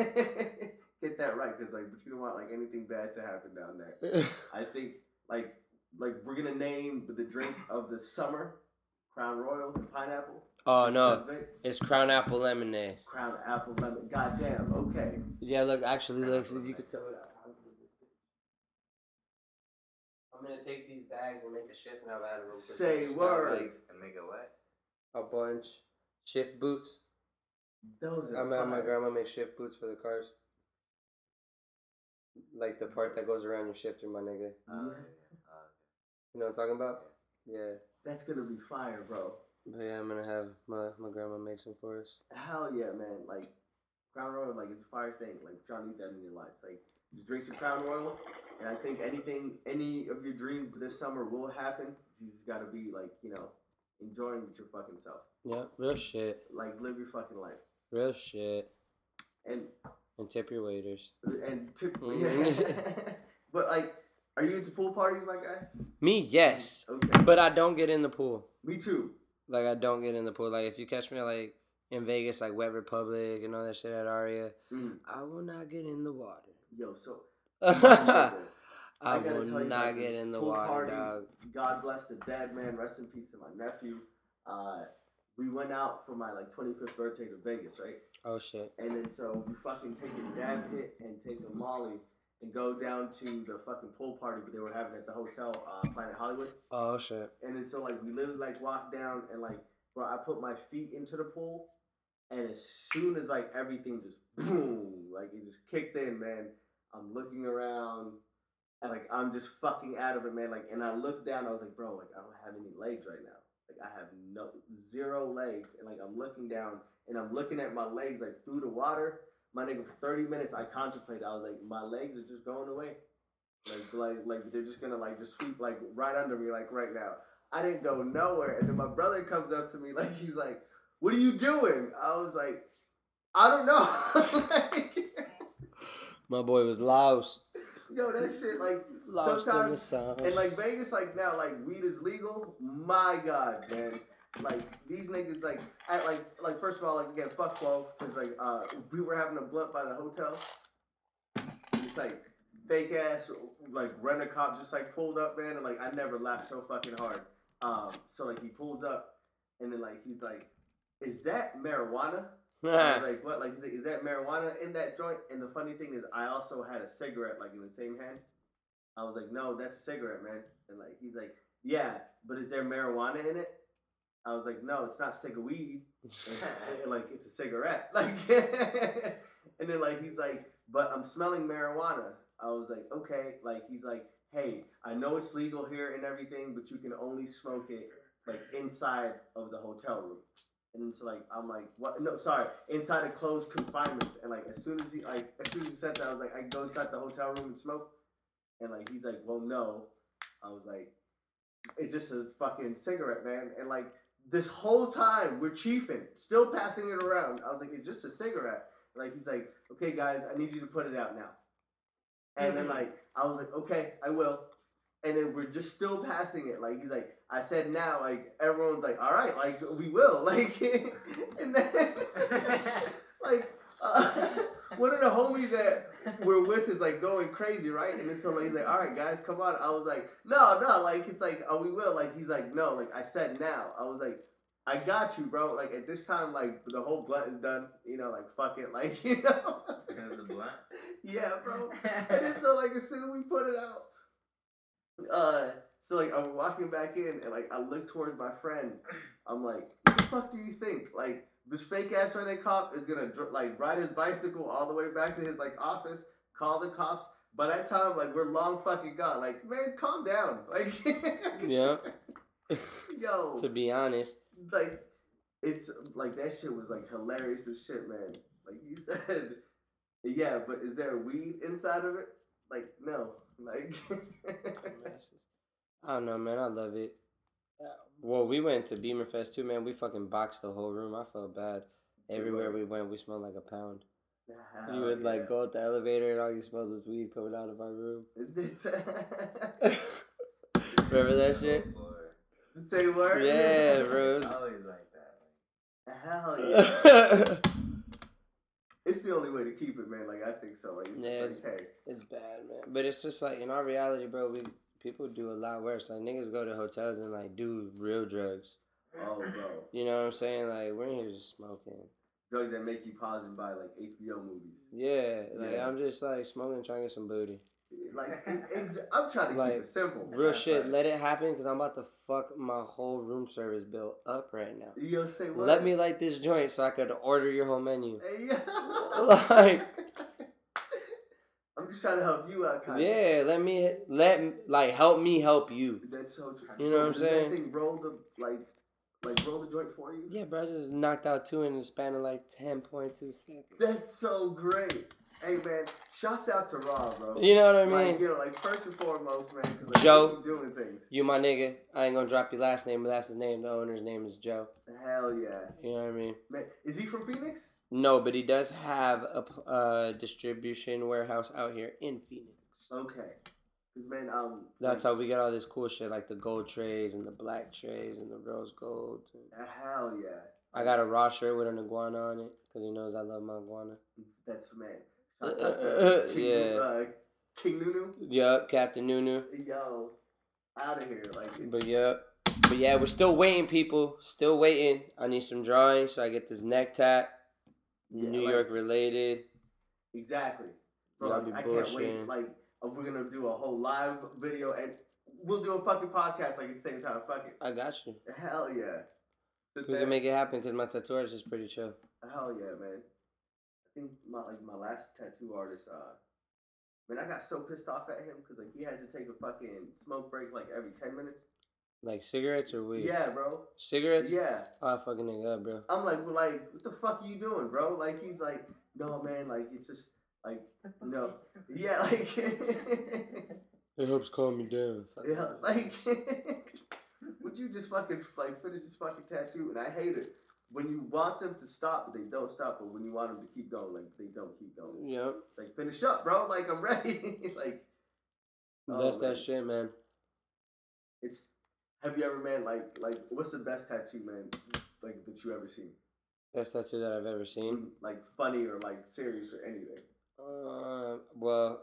get that right, cause like, but you don't want like anything bad to happen down there. I think like like we're gonna name the drink of the summer, Crown Royal and pineapple. Oh no, it's Crown Apple Lemonade. Crown apple lemon. Goddamn. Okay. Yeah, look, actually, look, if you could tell it. I'm gonna take these bags and make a shift now out of them. 'cause Say I just got, word. Like, And make it wet. a bunch shift boots. Those are. I'm at my fire. grandma makes shift boots for the cars. Like the part that goes around your shifter, my nigga. Yeah. yeah. Oh, oh You know what I'm talking about? Yeah. That's gonna be fire, bro. But yeah, I'm gonna have my, my grandma make some for us. Hell yeah, man. Like Crown Royal, like it's a fire thing. Like try to need that in your life. Like just drink some Crown Royal, and I think anything, any of your dreams this summer will happen. You just gotta be like, you know, enjoying with your fucking self. Yeah, real shit. Like live your fucking life. Real shit. And And tip your waiters. and tip, Mhm. but like, are you into pool parties, my guy? Me, yes. Okay. But I don't get in the pool. Me too. Like I don't get in the pool. Like if you catch me like in Vegas, like Wet Republic and all that shit at Aria, Mm. I will not get in the water. Yo, so I I will tell you not get in the pool water, dog. God bless the dead man. Rest in peace to my nephew. Uh, we went out for my like 25th birthday to Vegas, right? Oh shit. And then so we fucking take a dab hit and take a Molly and go down to the fucking pool party, but they were having at the hotel, uh, Planet Hollywood. Oh shit. And then so like we literally like walked down and like bro, I put my feet into the pool, and as soon as like everything just boom, like it just kicked in, man. I'm looking around, and like I'm just fucking out of it, man. Like, and I looked down, I was like, bro, like I don't have any legs right now. Like I have no zero legs, and like I'm looking down, and I'm looking at my legs like through the water. My nigga, for 30 minutes, I contemplated. I was like, my legs are just going away. Like, like, like they're just gonna like just sweep like right under me, like right now. I didn't go nowhere, and then my brother comes up to me, like he's like, "What are you doing?" I was like, "I don't know." like, My boy was lost. Yo, that shit, like, Lost Sometimes- and like Vegas, like now, like weed is legal. My God, man. Like these niggas, like, at like, like first of all, like again, fuck twelve, because like, uh, we were having a blunt by the hotel. It's like fake ass, like rent a cop just like pulled up, man, and like I never laughed so fucking hard. Um, so like he pulls up, and then like he's like, "Is that marijuana?" I was like, what? Like, he's like, is that marijuana in that joint? And the funny thing is, I also had a cigarette, like, in the same hand. I was like, no, that's a cigarette, man. And, like, he's like, yeah, but is there marijuana in it? I was like, no, it's not cigar weed. It's, it- like, it's a cigarette. Like, and then, like, he's like, but I'm smelling marijuana. I was like, okay. Like, he's like, hey, I know it's legal here and everything, but you can only smoke it, like, inside of the hotel room. And it's like I'm like, what? No, sorry, inside a closed confinement. And like as soon as he like as soon as he said that, I was like, I can go inside the hotel room and smoke. And like he's like, well, no. I was like, it's just a fucking cigarette, man. And like this whole time we're chiefing, still passing it around. I was like, it's just a cigarette. Like he's like, okay, guys, I need you to put it out now. And then mm-hmm. like I was like, okay, I will. And then we're just still passing it. Like he's like, I said now. Like everyone's like, all right, like we will. Like and then like uh, one of the homies that we're with is like going crazy, right? And then so like he's like, all right, guys, come on. I was like, no, no, like it's like, oh, we will. Like he's like, no, like I said now. I was like. I got you, bro. Like at this time, like the whole blunt is done. You know, like fuck it, like you know. the blunt. yeah, bro. And then so like as soon as we put it out, uh, so like I'm walking back in and like I look towards my friend. I'm like, what the fuck do you think? Like this fake ass running cop is gonna like ride his bicycle all the way back to his like office, call the cops. By that time, like we're long fucking gone. Like man, calm down. Like Yeah. yo, to be honest. like it's like that shit was like hilarious as shit, man. Like you said, yeah, but is there weed inside of it? Like no, like I don't know, man. I love it. Well, we went to Beamer Fest too, man. We fucking boxed the whole room. I felt bad. Everywhere we went, we smelled like a pound. Hell You would yeah. like go up the elevator and all you smelled was weed coming out of our room. Remember that shit? Say word. Yeah, bro. Always like that. Hell yeah. it's the only way to keep it, man. Like I think so. Like it's Yeah, just like, hey, It's bad, man. But it's just like in our reality, bro. We people do a lot worse. Like niggas go to hotels and like do real drugs. Oh, bro. You know what I'm saying? Like we're in here just smoking. Drugs that make you pause and buy like HBO movies. Yeah, like Yeah. I'm just like smoking, trying to get some booty. Like, I'm trying to Like, keep it simple. Real shit. Let it happen because I'm about to fuck my whole room service bill up right now. Yo, say what? Let me light this joint so I could order your whole menu. Yeah. Like- just trying to help you out, kind of. Yeah, let me let like help me help you. That's so true. You know what I'm Does saying? That thing roll the like, like roll the joint for you. Yeah, bro, I just knocked out two in the span of like ten point two seconds. That's so great. Hey man, shouts out to Rob, bro. You know what I mean? Like, you know, like first and foremost, man, because like, Joe. you doing things. You my nigga. I ain't gonna drop your last name, but that's his name. The owner's name is Joe. Hell yeah, You know what I mean? man. Is he from Phoenix? No, but he does have a uh, distribution warehouse out here in Phoenix. Okay. Man, um, That's how we get all this cool shit, like the gold trays and the black trays and the rose gold. Hell yeah. I got a raw shirt with an iguana on it because he knows I love my iguana. That's man. Out King, Yeah. uh, King Nunu. Yup, Captain Nunu. Yo, out of here. Like, it's, But yup. But yeah, we're still waiting, people. Still waiting. I need some drawings so I get this neck tat. Yeah, New like- York related. exactly. Bro, like, I can't wait. Like, uh, we're gonna do a whole live video and we'll do a fucking podcast like at the same time. Fuck it. I got you. Hell yeah. Sit We there. can make it happen because my tattoo artist is pretty chill. Hell yeah, man. I think my like my last tattoo artist, uh, man, I got so pissed off at him because like he had to take a fucking smoke break like every ten minutes. Like cigarettes or weed? Yeah, bro. Cigarettes? Yeah. Oh, fucking nigga up, bro. I'm like, well, like, what the fuck are you doing, bro? Like, he's like, no, man, like, it's just like, no, yeah, like, It helps calm me down. yeah, like, would you just fucking like finish this fucking tattoo? And I hate it when you want them to stop, but they don't stop, but when you want them to keep going, like, they don't keep going. Yep. Like, finish up, bro. Like, I'm ready. like, Oh, That's man. that shit, man. it's. Have you ever, man? Like, like, what's the best tattoo, man? Like that you ever seen? Best tattoo that I've ever seen. Like funny or like serious or anything? Uh, well.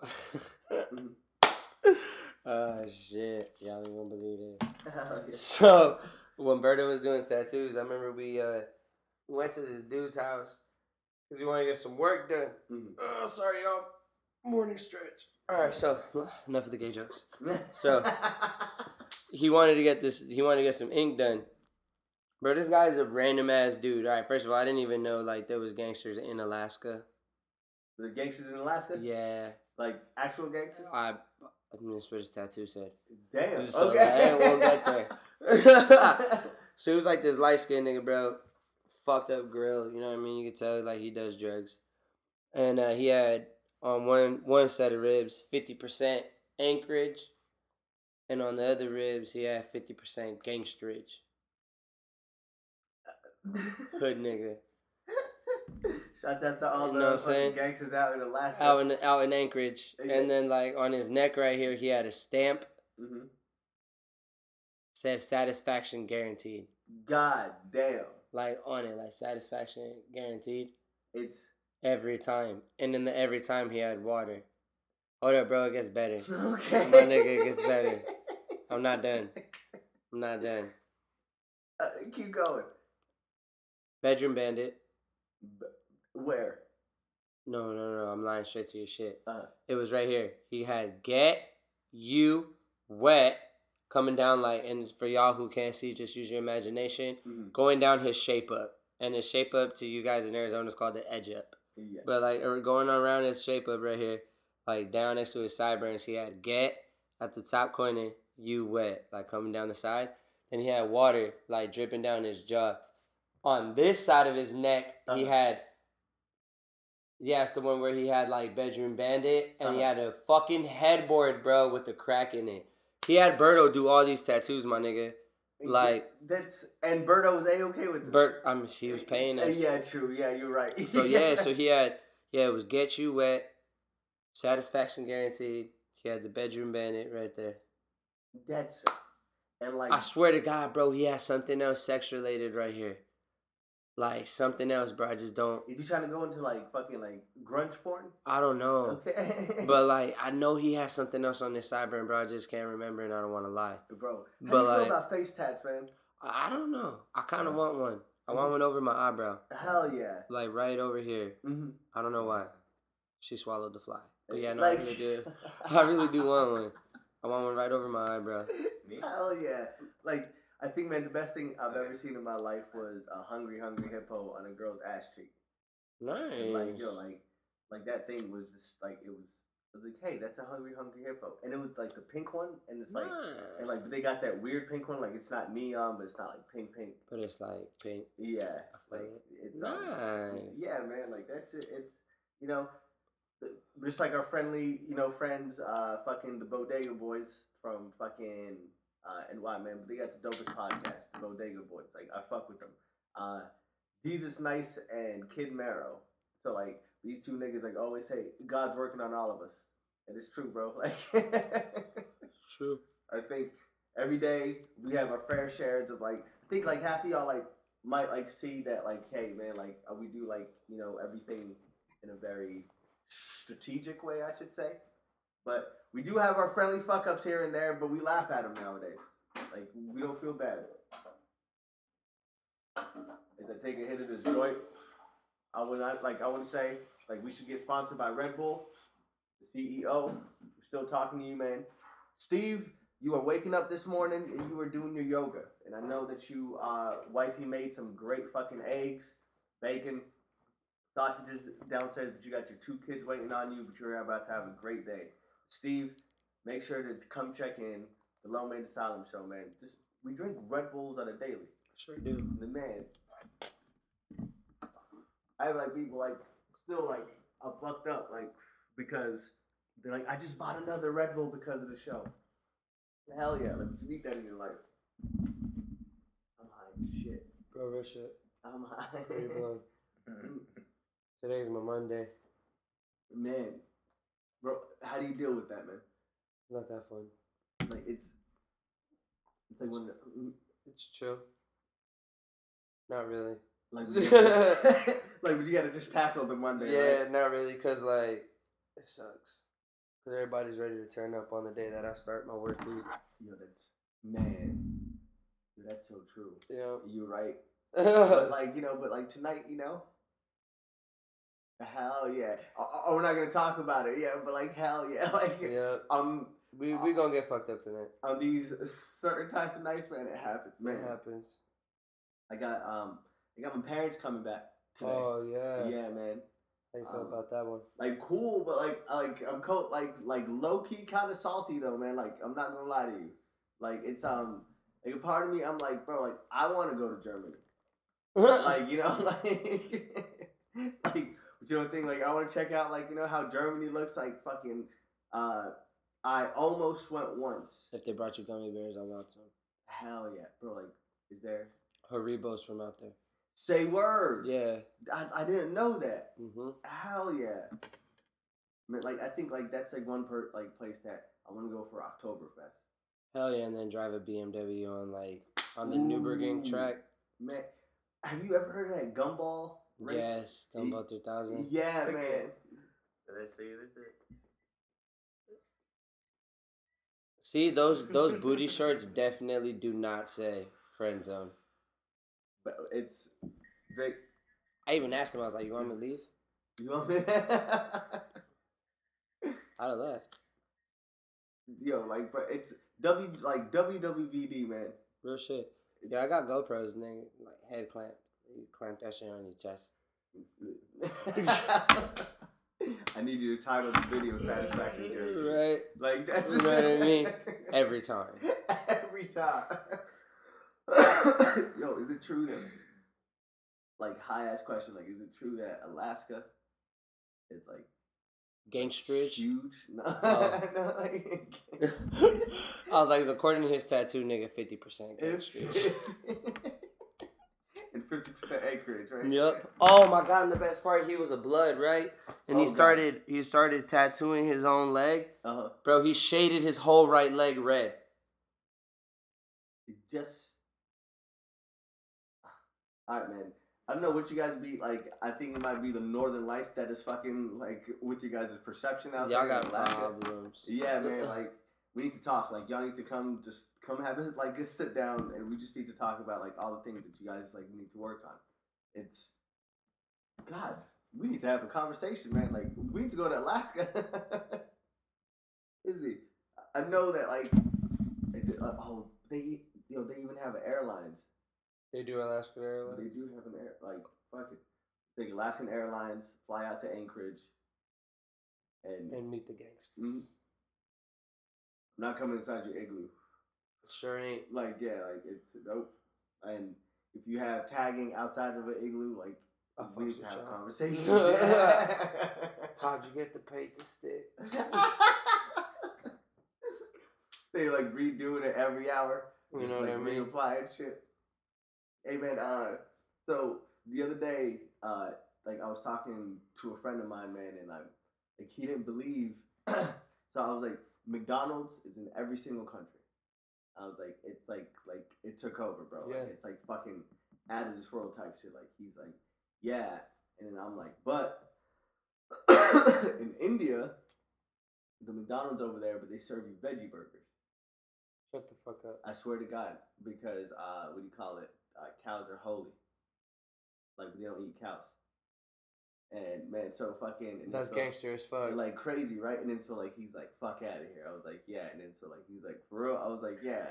Uh, shit. Y'all ain't gonna believe it. Yeah. So, when Berto was doing tattoos, I remember we uh we went to this dude's house because he wanted to get some work done. Mhm. Oh, sorry, y'all. Morning stretch. All right, so enough of the gay jokes. So- He wanted to get this. He wanted to get some ink done. Bro, this guy's a random ass dude. All right, first of all, I didn't even know like there was gangsters in Alaska. the gangsters in Alaska, Yeah, like actual gangsters. I. I mean, that's what his tattoo said. Damn. So, okay. hey, we'll get there. so he was like this light skinned nigga, bro. Fucked up grill, you know what I mean? You could tell like he does drugs. And uh, he had on one one set of ribs fifty percent Anchorage, and on the other ribs he had fifty percent Gangsterage. Hood nigga. Shouts out to all You the know what I'm saying? gangsters out in Alaska. Out in out in Anchorage, Yeah. and then like on his neck right here he had a stamp Mm-hmm. said satisfaction guaranteed. God damn. Like on it, like satisfaction guaranteed. It's Every time. And then the every time he had water. Hold up, bro, it gets better. okay. My nigga, it gets better. I'm not done. I'm not done. Uh, keep going. Bedroom bandit. B- Where? No, no, no, I'm lying straight to your shit. Uh, It was right here. He had get you wet coming down like and for y'all who can't see, just use your imagination. mhm. Going down his shape up. And his shape up to you guys in Arizona is called the edge up. Yeah. But like going around his shape up right here, like down next to his sideburns, he had get at the top corner, you wet, like coming down the side. And he had water like dripping down his jaw. On this side of his neck, he Uh-huh. had yeah, it's the one where he had like bedroom bandit and he Uh-huh. had a fucking headboard, bro, with a crack in it. He had Berto do all these tattoos, my nigga. Like that's and Berto was a okay with this. Bert, I mean, he was paying Uh, us. Yeah, true. Yeah, you're right. So yeah, so he had yeah, it was get you wet, satisfaction guaranteed. He had the bedroom bandit right there. That's and like I swear to God, bro, he has something else sex related right here. like something else, bro. I just don't. Is he trying to go into like fucking like grunge porn? I don't know. Okay. But like, I know he has something else on his sideburn, bro. I just can't remember, and I don't want to lie. bro, how but, you feel like- about face tats, man? I, don't know. I kind of want one. I want one over my eyebrow, Hell yeah. like right over here. Mm-hmm. I don't know why. She swallowed the fly. But yeah, no, I really do. I really do want one. I want one right over my eyebrow. Me? Hell yeah. Like, I think, man, the best thing I've ever seen in my life was a hungry, hungry hippo on a girl's ass cheek. Nice. And, like, yo, like, like that thing was just like, it was, it was like, hey, that's a hungry, hungry hippo. And it was like the pink one, and it's like, and Nice. like, they got that weird pink one, like, it's not neon, but it's not like pink, pink. But it's like pink. Yeah. Like, it. it's, um, Nice. yeah, man, like that shit. It's you know, th- just like our friendly, you know, friends, uh, fucking the Bodega Boys from fucking uh, NY, man. But they got the dopest podcast, the Bodega Boys. Like I fuck with them. Uh, Desus Nice and Kid Mero. So like these two niggas like always say, God's working on all of us, and it's true, bro. Like True. I think every day we have our fair shares of like I think like half of y'all like might like see that like hey man like uh, we do like you know everything in a very strategic way I should say, but we do have our friendly fuck ups here and there, but we laugh at them nowadays. Like we don't feel bad. If I take a hit of this joint, I would not like I would say like we should get sponsored by Red Bull, the CEO. We're still talking to you, man. Steve, you are waking up this morning and you are doing your yoga. And I know that you, uh, wifey made some great fucking eggs, bacon, sausages downstairs, but you got your two kids waiting on you, but you're about to have a great day. Steve, make sure to come check in the Low Main Asylum show, man. Just we drink Red Bulls on a daily. Sure do. The man. I have like people like still like I'm fucked up like because they're like I just bought another Red Bull because of the show. Hell yeah, like you need that in your life. I'm high as shit. Bro, real shit. I'm high. Today's my Monday. man, bro, how do you deal with that, man? Not that fun. Like it's it's like when the, mm, It's chill. Not really. like when you gotta, like you gotta just tackle the Monday. Yeah, right? not really, cause like it sucks. Cause everybody's ready to turn up on the day that I start my work week. Yo, that's man. That's so true. Yeah. You're right. but like you know, but like tonight, you know. Hell yeah! Oh, oh, we're not gonna talk about it, yeah. But like hell yeah, like um, We we gonna get fucked up tonight. on these certain types of nights, man, it happens, man. It happens. I got um, I got my parents coming back today. Oh yeah. yeah, man. How you feel Um, about that one? Like cool, but like like I'm co- like like low key kind of salty though, man. Like I'm not gonna lie to you. Like it's um, like a part of me, I'm like, bro, like I want to go to Germany. like you know like like you know thing like I want to check out like you know how Germany looks like fucking uh I almost went once if they brought you gummy bears, I want some. hell yeah bro like is there Haribo's from out there. say word Yeah. I, I didn't know that Mhm. hell yeah Man, like I think like that's like one per like place that I want to go for Oktoberfest Hell yeah, and then drive a BMW on like on the Nürburgring Ooh. track. man have you ever heard of that gumball race? Yes, Gumball 3000. yeah Ticket. man Did I say this? It? See those those booty shorts definitely do not say friend zone. but it's Vic I even asked him. I was like, "You want me to leave?" you want me I'd have left. Yo, like, but it's W like WWVD, man. Real shit. Yeah, I got GoPros, nigga. Like head clamp. You clamp that shit on your chest. I need you to title the video "Satisfaction Guarantee." Right. Like that's You know what I mean? Every time. Every time. Yo, is it true that, like, high ass question, like, is it true that Alaska is like Gangsterage. huge? No, Oh. no like, I was like, according to his tattoo, nigga, fifty percent gangsterage. And fifty percent acreage, right? Yep. Oh my god! And the best part, he was a blood, right? And Oh, he God. started he started tattooing his own leg, Uh huh. bro. He shaded his whole right leg red. Just. All right, man. I don't know what you guys be like. I think it might be the Northern Lights that is fucking like with you guys' perception out Y'all there. got in Alaska. problems. Yeah, man. Like we need to talk. Like y'all need to come, just come have it. Like just sit down, and we just need to talk about like all the things that you guys like need to work on. It's God. We need to have a conversation, man. Like we need to go to Alaska. Is he? I know that like, uh, oh, they you know they even have airlines. They do Alaska Airlines. They do have an air like fuck it. Take Alaskan Airlines, fly out to Anchorage, and And meet the gangsters. I'm not coming inside your igloo. Sure ain't. Like yeah, like it's nope. And if you have tagging outside of an igloo, like I we need to have y'all. conversations. How'd you get the paint to stick? they like redoing it every hour. You Just, know what like, I mean? Reapplying shit. Hey man, uh, so the other day, uh, like I was talking to a friend of mine, man, and I like he didn't believe. so I was like, McDonald's is in every single country. I was like, it's like like it took over, bro. Yeah. Like, it's like fucking out of this world type shit. Like he's like, yeah, and then I'm like, but in India, the McDonald's over there, but they serve you veggie burgers. Shut the fuck up. I swear to God, because uh, what do you call it? Uh, cows are holy. Like they don't eat cows. And man, so fucking That's so, gangster as fuck. Like crazy, right? And then so like he's like, "Fuck out of here." I was like, "Yeah." And then so like he's like, "For real?" I was like, "Yeah."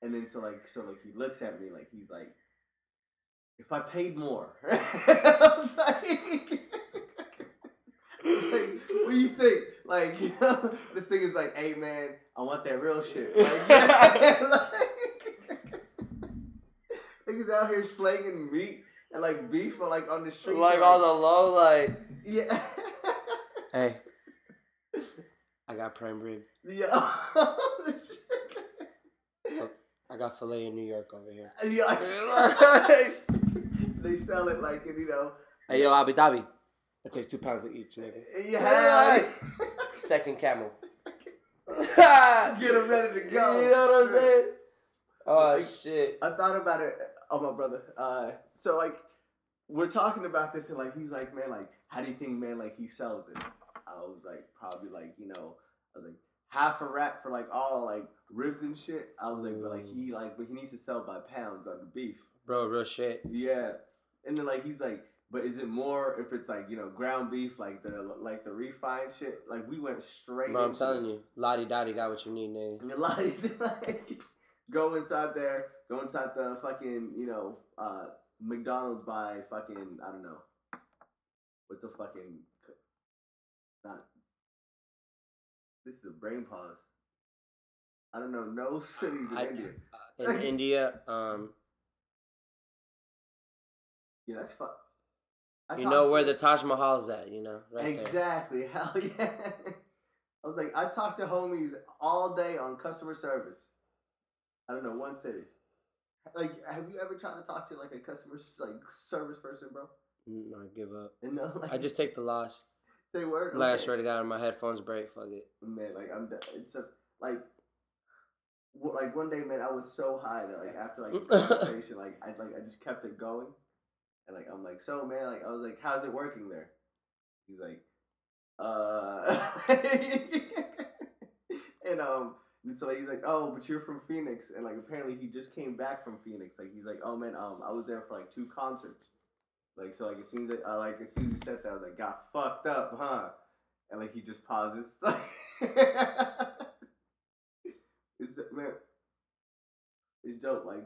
And then so like so like he looks at me like he's like, "If I paid more," I was like, like, "What do you think?" Like, you know, this thing is like, "Hey man, I want that real shit." Like, like niggas out here slanging meat and like beef or like on the street. like on the low, like, yeah. hey, I got prime rib. Yeah. I got filet in New York over here. yeah. they sell it like you know. Hey, yo, Abu Dhabi. I take two pounds of each, nigga. Yeah. Second camel. Get them ready to go. You know what I'm saying? Oh, Like, shit. I thought about it. Oh, my brother. Uh, so like, we're talking about this, and like, he's like, man, like, how do you think, man, like, he sells it? I was like, probably like, you know, I was like, half a rack for like all like ribs and shit. I was like, but like he like, but he needs to sell by pounds on the beef. Bro, real shit. Yeah, and then like he's like, but is it more if it's like you know ground beef like the like the refined shit? Like we went straight. Bro, I'm telling this. you, Lottie Dottie got what you need, nigga. Like, like, go inside there, go inside the fucking you know uh McDonald's by fucking I don't know what the fucking not. This is a brain pause. I don't know no cities in I- India. In India, um, Yeah, that's fuck. I you know where the Taj Mahal's at, you know, right there. exactly. Hell yeah. I was like, I talked to homies all day on customer service. I don't know one city. Like, have you ever tried to talk to like a customer like service person, bro? Mm, No, give up. No, like, I just take the loss. say word. Like, I Okay. to God, my headphones break. Fuck it. man, like I'm, d- it's a like, w- like one day, man, I was so high that like after like the conversation, like I like I just kept it going, and like I'm like, so man, like I was like, how's it working there? He's like, uh, and um, and so like, he's like, oh, but you're from Phoenix, and like apparently he just came back from Phoenix. Like he's like, oh man, um, I was there for like two concerts. Like so, like it seems I, uh, like as soon as he said that, I was like, got fucked up, huh? And like he just pauses. it's man, it's dope. Like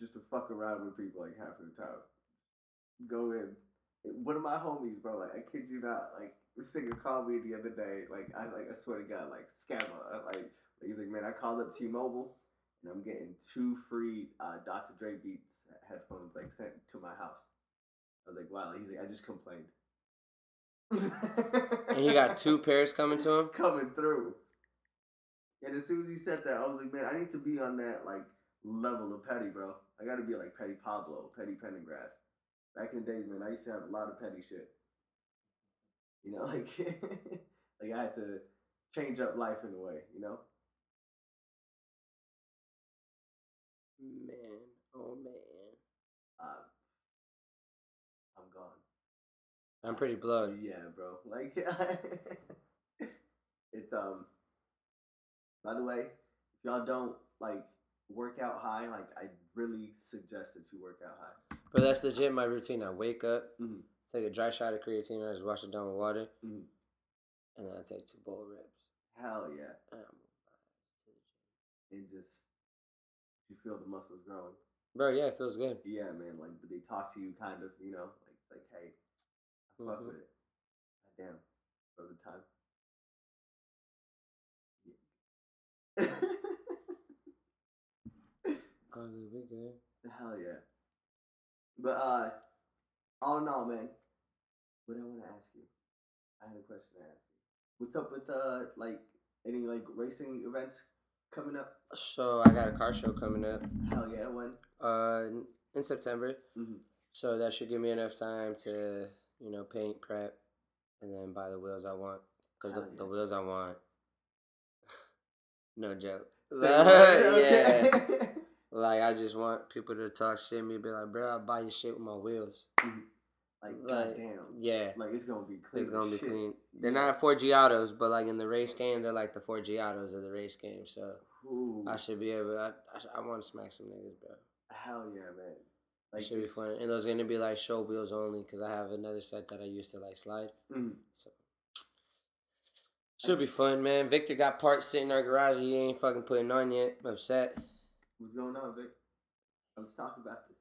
just to fuck around with people like half the time. Go in. One of my homies, bro. Like I kid you not. Like this nigga called me the other day. Like I like I swear to God, like scammer. Like he's like, man, I called up T-Mobile and I'm getting two free uh, Dr. Dre Beats headphones like sent to my house. I was like, wow. He's like, I just complained. And he got two pairs coming to him. coming through. And as soon as he said that, I was like, man, I need to be on that like level of petty, bro. I got to be like Petty Pablo, Petty Pendergrass. Back in the days, man, I used to have a lot of petty shit. You know, like like I had to change up life in a way, you know. Man, oh man. Uh, I'm gone. I'm pretty blown. Yeah, bro. Like it's um. By the way, if y'all don't like work out high, like I really suggest that you work out high. But that's legit my routine. I wake up, Mhm. take a dry shot of creatine, I just wash it down with water, Mhm. and then I take two bowl reps. Hell yeah, and just you feel the muscles growing. Bro, yeah, it feels good. Yeah, man. Like they talk to you, kind of, you know, like like hey, I fuck Mhm. with it. Damn, for the time. Yeah. Oh, we good. Hell yeah. But uh all in all, man, what I want to ask you, I have a question to ask you. What's up with uh like any like racing events coming up? So I got a car show coming up Hell yeah, when? uh, in- September. Mhm. So that should give me enough time to, you know, paint, prep, and then buy the wheels I want. Because the, yeah. the wheels I want, no joke. Yeah. Like, I just want people to talk shit and me be like, bro, I'll buy you shit with my wheels. Like Like, goddamn. Yeah. Like it's gonna be clean. It's gonna be shit. clean. They're Yeah. not Forgiatos, but like in the race game, they're like the Forgiatos of the race game. So Ooh, I should be able. I I, I want to smack some niggas, bro. hell yeah, man. It should be fun. And those gonna be like show wheels only because I have another set that I used to like slide. Mhm. So should be fun, man. Victor got parts sitting in our garage. He ain't fucking putting on yet. I'm upset. What's going on, Vic? Let's talk about this.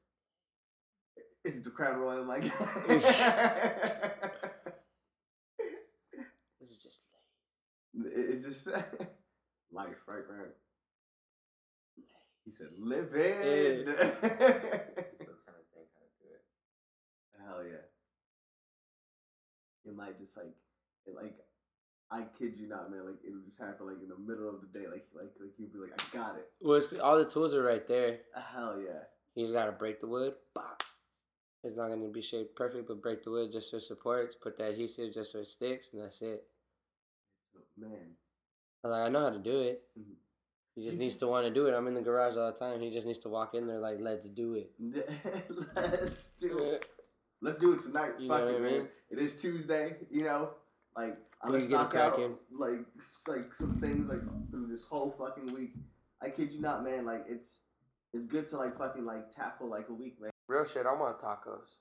It's the crown royal, my guy. It's just it, it just life, right, man. He said, "Live in." Still trying to think how to do it. Hell yeah. It might just like, it like, I kid you not, man. Like it'll just happen like in the middle of the day, like like like you'll be like, I got it. well, it's, all the tools are right there. Hell yeah. You just gotta break the wood. Bop. It's not gonna be shaped perfect, but break the wood just so it supports. Put the adhesive just so it sticks, and that's it. Man, Like I know how to do it. Mhm. He just needs to want to do it. I'm in the garage all the time. He just needs to walk in there like, let's do it. let's do it. Let's do it tonight. You Fuck it, I man. mean? It is Tuesday, you know. Like I'm gonna can get it knock out like like some things like through this whole fucking week. I kid you not, man. Like it's it's good to like fucking like tackle like a week, man. Real shit. I want tacos.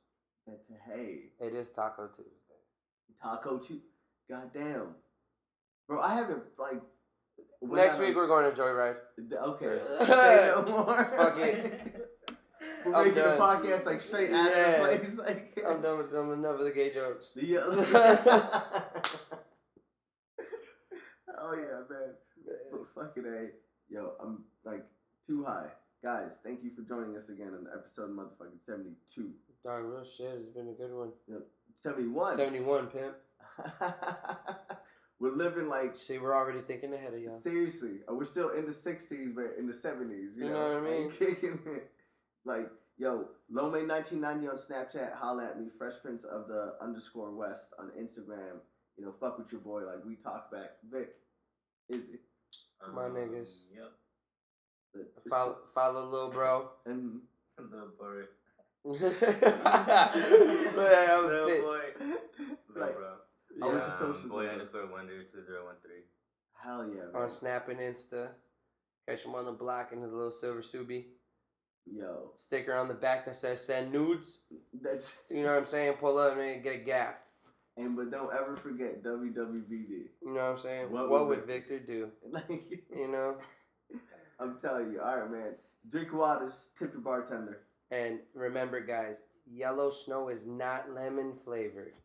Hey, It is Taco Tuesday. taco chew. Goddamn, bro. I haven't like. when Next I- week we're going to Joyride. Okay. Say no more. Fuck it. We're I'm making done. a podcast like straight out Yeah. of the place. Like I'm done with them. Enough of the gay jokes. Yeah. oh yeah, man. But fucking a, yo, I'm like too high, guys. Thank you for joining us again on episode motherfucking seventy two. Dog, real shit. It's been a good one. Seventy one. 71, pimp. we're living like See, we're already thinking ahead of y'all. seriously. uh, We're still in the sixties, but in the seventies. You, You know, know what I mean? Kicking it. Like yo, Lomay1990 on Snapchat. Holla at me. Fresh Prince of the underscore West on Instagram. You know, fuck with your boy. Like we talk back. Vic, Izzy. My niggas. Yep. The- Follow, follow little bro. And The boy. Look Little fit. boy. Little like bro. I was Yeah. just Um, socials boy with it. underscore wonder two zero one three. hell yeah, man. on Snap and Insta. Catch him on the block in his little silver Subi. Yo, Sticker on the back that says send nudes. that's You know what I'm saying? Pull up and get gapped. and but don't ever forget WWVD. You know what I'm saying? What What, would would Victor do? Like You know? I'm telling you, all right, man. Drink waters, tip your bartender. And remember, guys, yellow snow is not lemon flavored.